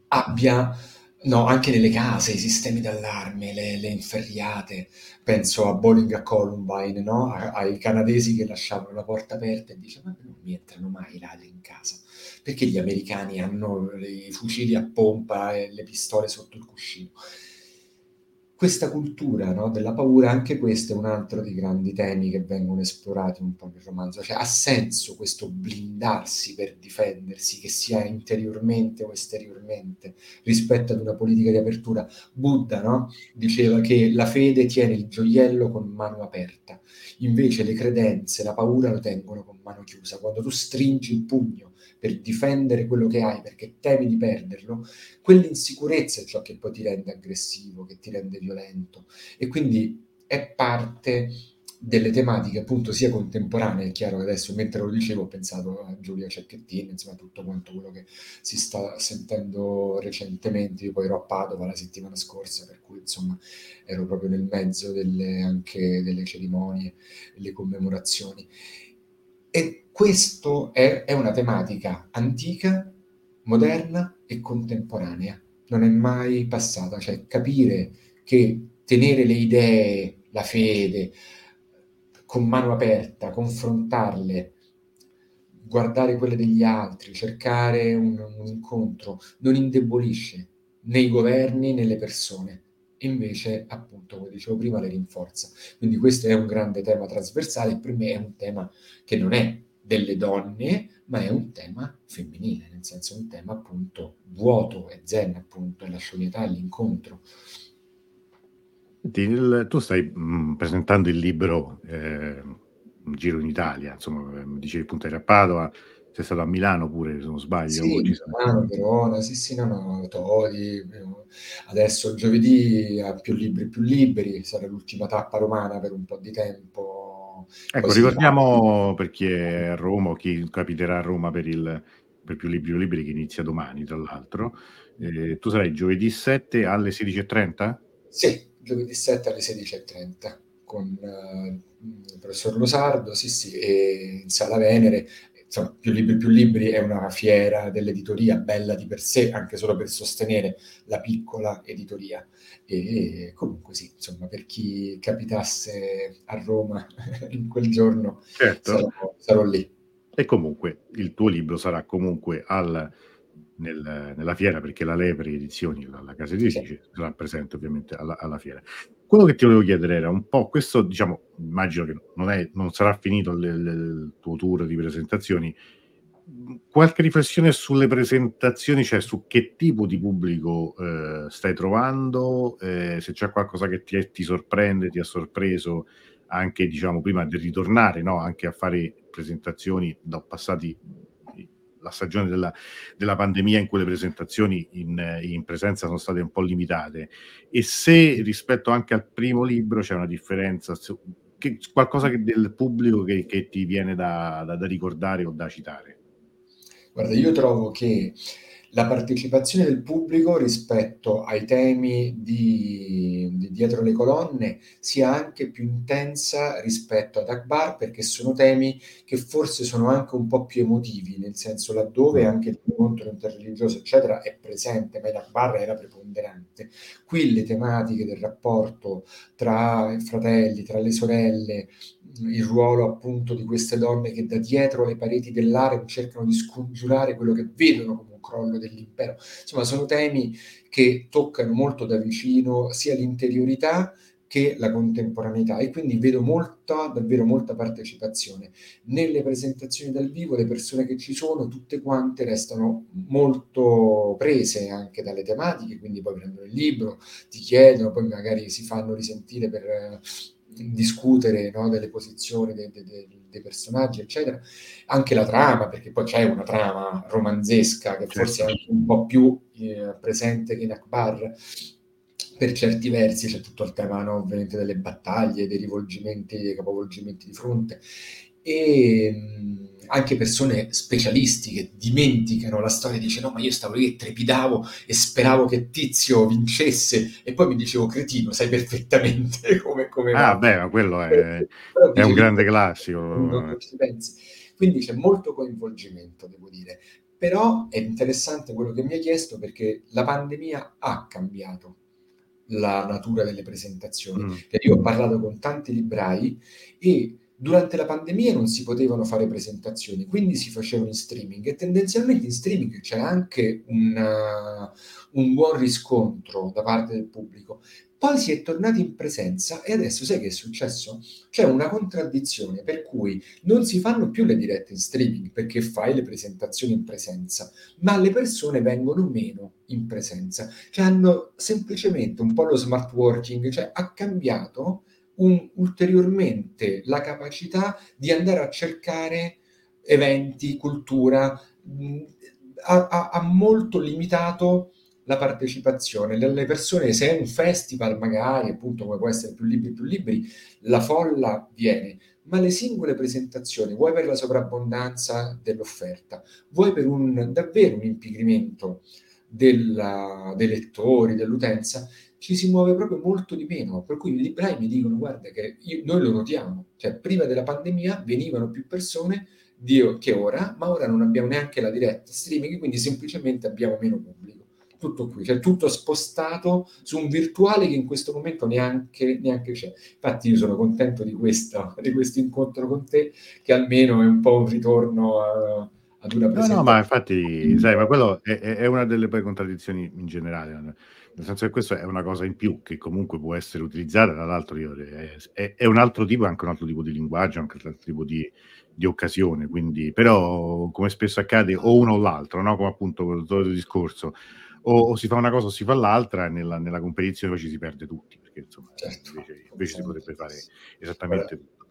abbia No, anche nelle case, i sistemi d'allarme, le, le inferriate. Penso a Bowling a Columbine, no? A- ai canadesi che lasciavano la porta aperta e dice: Ma non mi entrano mai i ladri in casa. Perché gli americani hanno i fucili a pompa e le pistole sotto il cuscino? Questa cultura no, della paura, anche questo è un altro dei grandi temi che vengono esplorati un po' nel romanzo. Cioè, ha senso questo blindarsi per difendersi, che sia interiormente o esteriormente, rispetto ad una politica di apertura? Buddha no, diceva che la fede tiene il gioiello con mano aperta, invece le credenze, la paura lo tengono con mano chiusa. Quando tu stringi il pugno per difendere quello che hai perché temi di perderlo, quell'insicurezza è ciò che poi ti rende aggressivo, che ti rende violento. E quindi è parte delle tematiche appunto sia contemporanee, è chiaro che adesso mentre lo dicevo ho pensato a Giulia Cecchettin, insomma tutto quanto quello che si sta sentendo recentemente, io poi ero a Padova la settimana scorsa, per cui insomma ero proprio nel mezzo delle, anche delle cerimonie, le commemorazioni. E questo è, è una tematica antica, moderna e contemporanea. Non è mai passata, cioè capire che tenere le idee, la fede, con mano aperta, confrontarle, guardare quelle degli altri, cercare un, un incontro, non indebolisce né i governi né le persone, invece, appunto, come dicevo prima, le rinforza. Quindi questo è un grande tema trasversale, per me è un tema che non è delle donne, ma è un tema femminile, nel senso un tema appunto vuoto e zen, appunto, è la scioglietà, l'incontro. Tu stai mm, presentando il libro eh, Giro in Italia, insomma, dicevi appunto eri a Padova, sei stato a Milano pure, se non sbaglio. Sì, Milano, Verona, sì, sì, no, no, Todi. Adesso giovedì a più libri, più liberi, sarà l'ultima tappa romana per un po' di tempo. Ecco, Poi ricordiamo per chi è a Roma o chi capiterà a Roma per, il, per più libri più liberi che inizia domani, tra l'altro. Eh, tu sarai giovedì 7 alle 16.30? Sì, giovedì 7 alle 16.30 con uh, il professor Losardo, sì, sì, e in Sala Venere insomma, più libri più libri è una fiera dell'editoria bella di per sé, anche solo per sostenere la piccola editoria. E comunque sì, insomma, per chi capitasse a Roma in quel giorno, certo. sarò, sarò lì. E comunque il tuo libro sarà comunque al, nel, nella fiera, perché la Lepri Edizioni, la, la casa editrice, sì. sarà presente ovviamente alla, alla, fiera. Quello che ti volevo chiedere era un po' questo, diciamo, immagino che non, è, non sarà finito il, il, tuo tour di presentazioni. Qualche riflessione sulle presentazioni, cioè su che tipo di pubblico eh, stai trovando, eh, se c'è qualcosa che ti, ti, sorprende, ti ha sorpreso anche, diciamo, prima di ritornare, no? anche a fare presentazioni da passati la stagione della, della, pandemia in cui le presentazioni in, in, presenza sono state un po' limitate e se rispetto anche al primo libro c'è una differenza, che, qualcosa che del pubblico che, che ti viene da, da, da ricordare o da citare. Guarda, io trovo che la partecipazione del pubblico rispetto ai temi di, di, dietro le colonne sia anche più intensa rispetto ad Akbar perché sono temi che forse sono anche un po' più emotivi, nel senso laddove mm. anche il incontro interreligioso eccetera è presente, ma in Akbar era preponderante. Qui le tematiche del rapporto tra i fratelli, tra le sorelle, il ruolo appunto di queste donne che da dietro le pareti dell'area cercano di scongiurare quello che vedono come crollo dell'impero. Insomma, sono temi che toccano molto da vicino sia l'interiorità che la contemporaneità e quindi vedo molta, davvero molta partecipazione. Nelle presentazioni dal vivo le persone che ci sono, tutte quante restano molto prese anche dalle tematiche, quindi poi prendono il libro, ti chiedono, poi magari si fanno risentire per discutere no, delle posizioni dei, dei, dei, personaggi, eccetera. Anche la trama, perché poi c'è una trama romanzesca che forse è anche un po' più eh, presente che in Akbar. Per certi versi c'è tutto il tema no, ovviamente delle battaglie, dei rivolgimenti, dei capovolgimenti di fronte. E mh, anche persone specialisti che dimenticano la storia, dice no, ma io stavo lì e trepidavo e speravo che Tizio vincesse e poi mi dicevo cretino, sai perfettamente come, come Ah, beh, ma quello è, è un grande classico. Quindi c'è molto coinvolgimento, devo dire. Però è interessante quello che mi hai chiesto perché la pandemia ha cambiato la natura delle presentazioni. Mm. Io ho parlato con tanti librai e durante la pandemia non si potevano fare presentazioni, quindi si facevano in streaming e tendenzialmente in streaming c'era anche una, un buon riscontro da parte del pubblico. Poi si è tornati in presenza e adesso sai che è successo? C'è una contraddizione per cui non si fanno più le dirette in streaming perché fai le presentazioni in presenza, ma le persone vengono meno in presenza. Cioè hanno semplicemente un po' lo smart working, cioè ha cambiato un, ulteriormente la capacità di andare a cercare eventi, cultura, mh, ha, molto limitato la partecipazione. Le persone, se è un festival magari, appunto come può essere più libri più libri, la folla viene, ma le singole presentazioni, vuoi per la sovrabbondanza dell'offerta, vuoi per un, davvero un impigrimento della, dei lettori, dell'utenza, ci si muove proprio molto di meno. Per cui i librai mi dicono, guarda che io, noi lo notiamo, cioè prima della pandemia venivano più persone di, che ora, ma ora non abbiamo neanche la diretta streaming, quindi semplicemente abbiamo meno pubblico tutto qui, cioè tutto spostato su un virtuale che in questo momento neanche, neanche c'è. Infatti io sono contento di, questo incontro con te, che almeno è un po' un ritorno a, ad una presentazione. No, no, ma infatti, sai, ma quello è, è, una delle contraddizioni in generale, nel senso che questa è una cosa in più che comunque può essere utilizzata, dall'altro è, è, è un altro tipo, anche un altro tipo di linguaggio, anche un altro tipo di, di occasione, quindi, però come spesso accade o uno o l'altro, no? come appunto il solito discorso, o, o, si fa una cosa o si fa l'altra e nella, nella competizione poi ci si perde tutti, perché insomma certo. invece, invece si potrebbe fare esattamente tutto.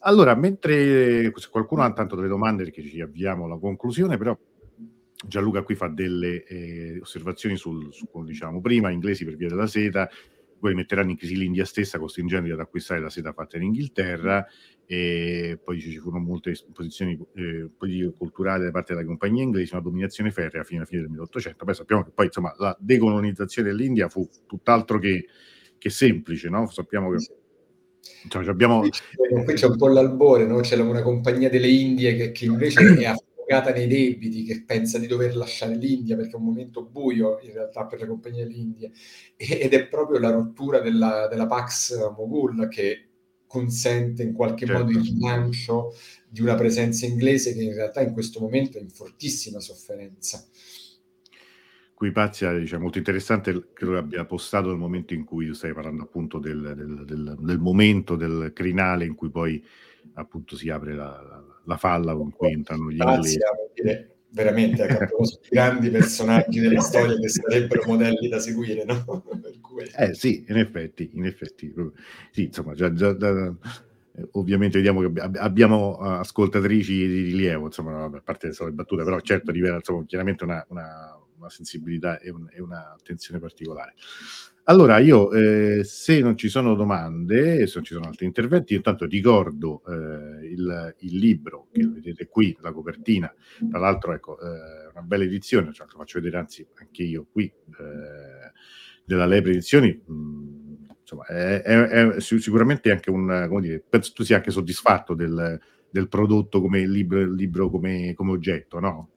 Allora, mentre qualcuno ha tanto delle domande perché ci avviamo alla conclusione, però Gianluca qui fa delle eh, osservazioni sul, su, come diciamo prima, inglesi per via della seta, poi metteranno in crisi l'India stessa costringendoli ad acquistare la seta fatta in Inghilterra e poi ci furono molte posizioni eh, politico-culturali da parte della compagnia inglese, una dominazione ferrea fino alla fine del 1800. Poi sappiamo che poi insomma la decolonizzazione dell'India fu tutt'altro che, che semplice, no? Sappiamo che insomma, abbiamo... qui, c'è, un po' l'albore, no? c'è una compagnia delle Indie che, che invece è affogata nei debiti, che pensa di dover lasciare l'India perché è un momento buio in realtà per le compagnie dell'India ed è proprio la rottura della, della Pax Mogul che consente in qualche certo. modo il rilancio di una presenza inglese che in realtà in questo momento è in fortissima sofferenza. Qui Pazia, diciamo, molto interessante, credo abbia postato nel momento in cui tu stai parlando appunto del, del, del, del momento del crinale in cui poi appunto si apre la, la, la falla con cui entrano gli inglesi. Veramente a capovolto grandi personaggi delle storie che sarebbero modelli da seguire, no? eh sì, in effetti, in effetti. Sì, insomma, già, già da, ovviamente vediamo che abbiamo ascoltatrici di rilievo, insomma, a parte le battute, però certo rivela insomma, chiaramente una, una, una sensibilità e, un, e un'attenzione particolare. Allora, io eh, se non ci sono domande, se non ci sono altri interventi, io intanto ricordo eh, il, il, libro che vedete qui, la copertina, tra l'altro ecco, eh, una bella edizione, cioè, lo faccio vedere anzi anche io qui, eh, della Lepre Edizioni, mh, mm, insomma, è, è, è, sicuramente anche un, come dire, penso tu sia anche soddisfatto del, del prodotto come libro, libro come, come oggetto, no?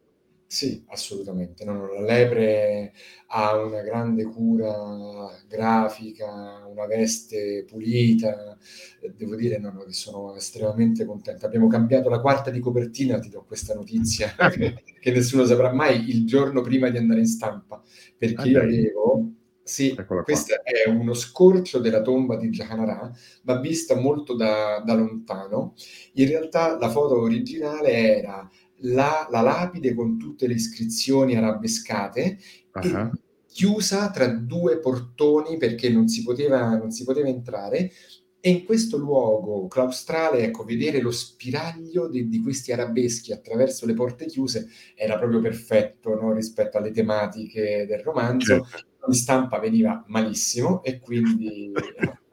Sì, assolutamente. No, no, la lepre ha una grande cura grafica, una veste pulita. Devo dire no, no, che sono estremamente contento. Abbiamo cambiato la quarta di copertina, ti do questa notizia, che, che nessuno saprà mai il giorno prima di andare in stampa, perché ah, io avevo... Sì, questo è uno scorcio della tomba di Jahanara, ma vista molto da, da lontano. In realtà la foto originale era la, la lapide con tutte le iscrizioni arabescate uh-huh. chiusa tra due portoni perché non si poteva, non si poteva entrare e in questo luogo claustrale, ecco, vedere lo spiraglio di, di, questi arabeschi attraverso le porte chiuse era proprio perfetto no? rispetto alle tematiche del romanzo. Certo. In stampa veniva malissimo e quindi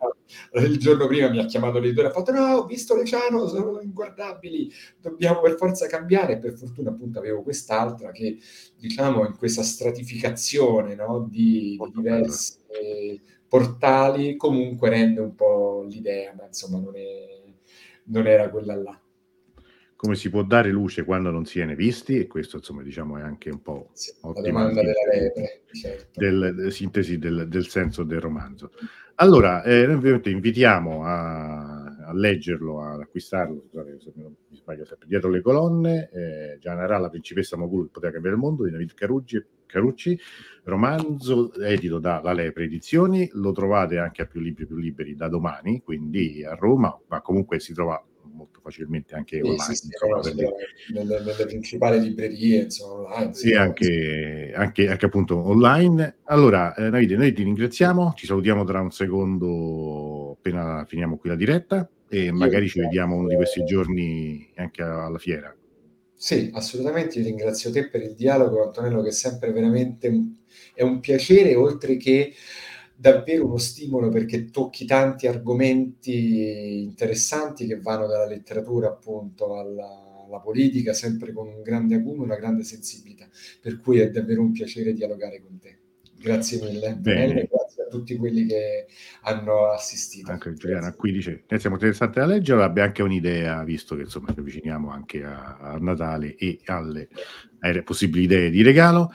il giorno prima mi ha chiamato l'editore e ha fatto no, ho visto le Ciano, sono inguardabili, dobbiamo per forza cambiare. Per fortuna appunto avevo quest'altra che diciamo in questa stratificazione no, di, di diversi portali comunque rende un po' l'idea, ma insomma non, è, non era quella là come si può dare luce quando non si viene visti e questo insomma diciamo è anche un po' sì, ottima lepre, certo. del, sintesi del, del, senso del romanzo. Allora, eh, ovviamente invitiamo a, a, leggerlo, ad acquistarlo, scusate se mi sbaglio sempre, dietro le colonne, eh, Gianara, la principessa Mogul poteva cambiare il mondo di David Carucci, Carucci, romanzo edito da La Lepre Edizioni, lo trovate anche a più libri più liberi da domani, quindi a Roma, ma comunque si trova molto facilmente anche online. Sì, insomma, sì, nelle, nelle, principali librerie, insomma, online. Sì, anche, anche, anche, appunto online. Allora, eh, Davide, noi ti ringraziamo, ci salutiamo tra un secondo appena finiamo qui la diretta e magari ci vediamo uno di questi giorni anche alla fiera. Sì, assolutamente, io ringrazio te per il dialogo, Antonello, che è sempre veramente un, è un piacere, oltre che davvero uno stimolo perché tocchi tanti argomenti interessanti che vanno dalla letteratura appunto alla, alla politica, sempre con un grande acume, una grande sensibilità, per cui è davvero un piacere dialogare con te. Grazie mille, Bene. grazie a tutti quelli che hanno assistito. Anche Giuliana qui dice, noi siamo interessati a leggere, abbia anche un'idea, visto che insomma ci avviciniamo anche a, a Natale e alle, alle possibili idee di regalo.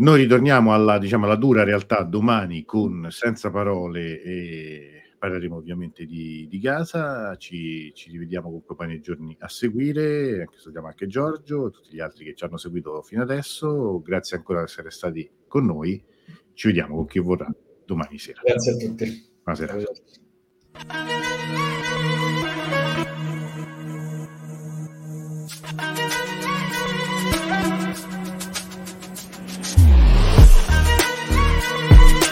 Noi ritorniamo alla, diciamo, alla dura realtà domani con Senza Parole e parleremo ovviamente di, di Gaza, ci, ci rivediamo con compagni nei giorni a seguire, anche salutiamo anche Giorgio e tutti gli altri che ci hanno seguito fino adesso, grazie ancora per essere stati con noi, ci vediamo con chi vorrà domani sera. Grazie a tutti. Buonasera.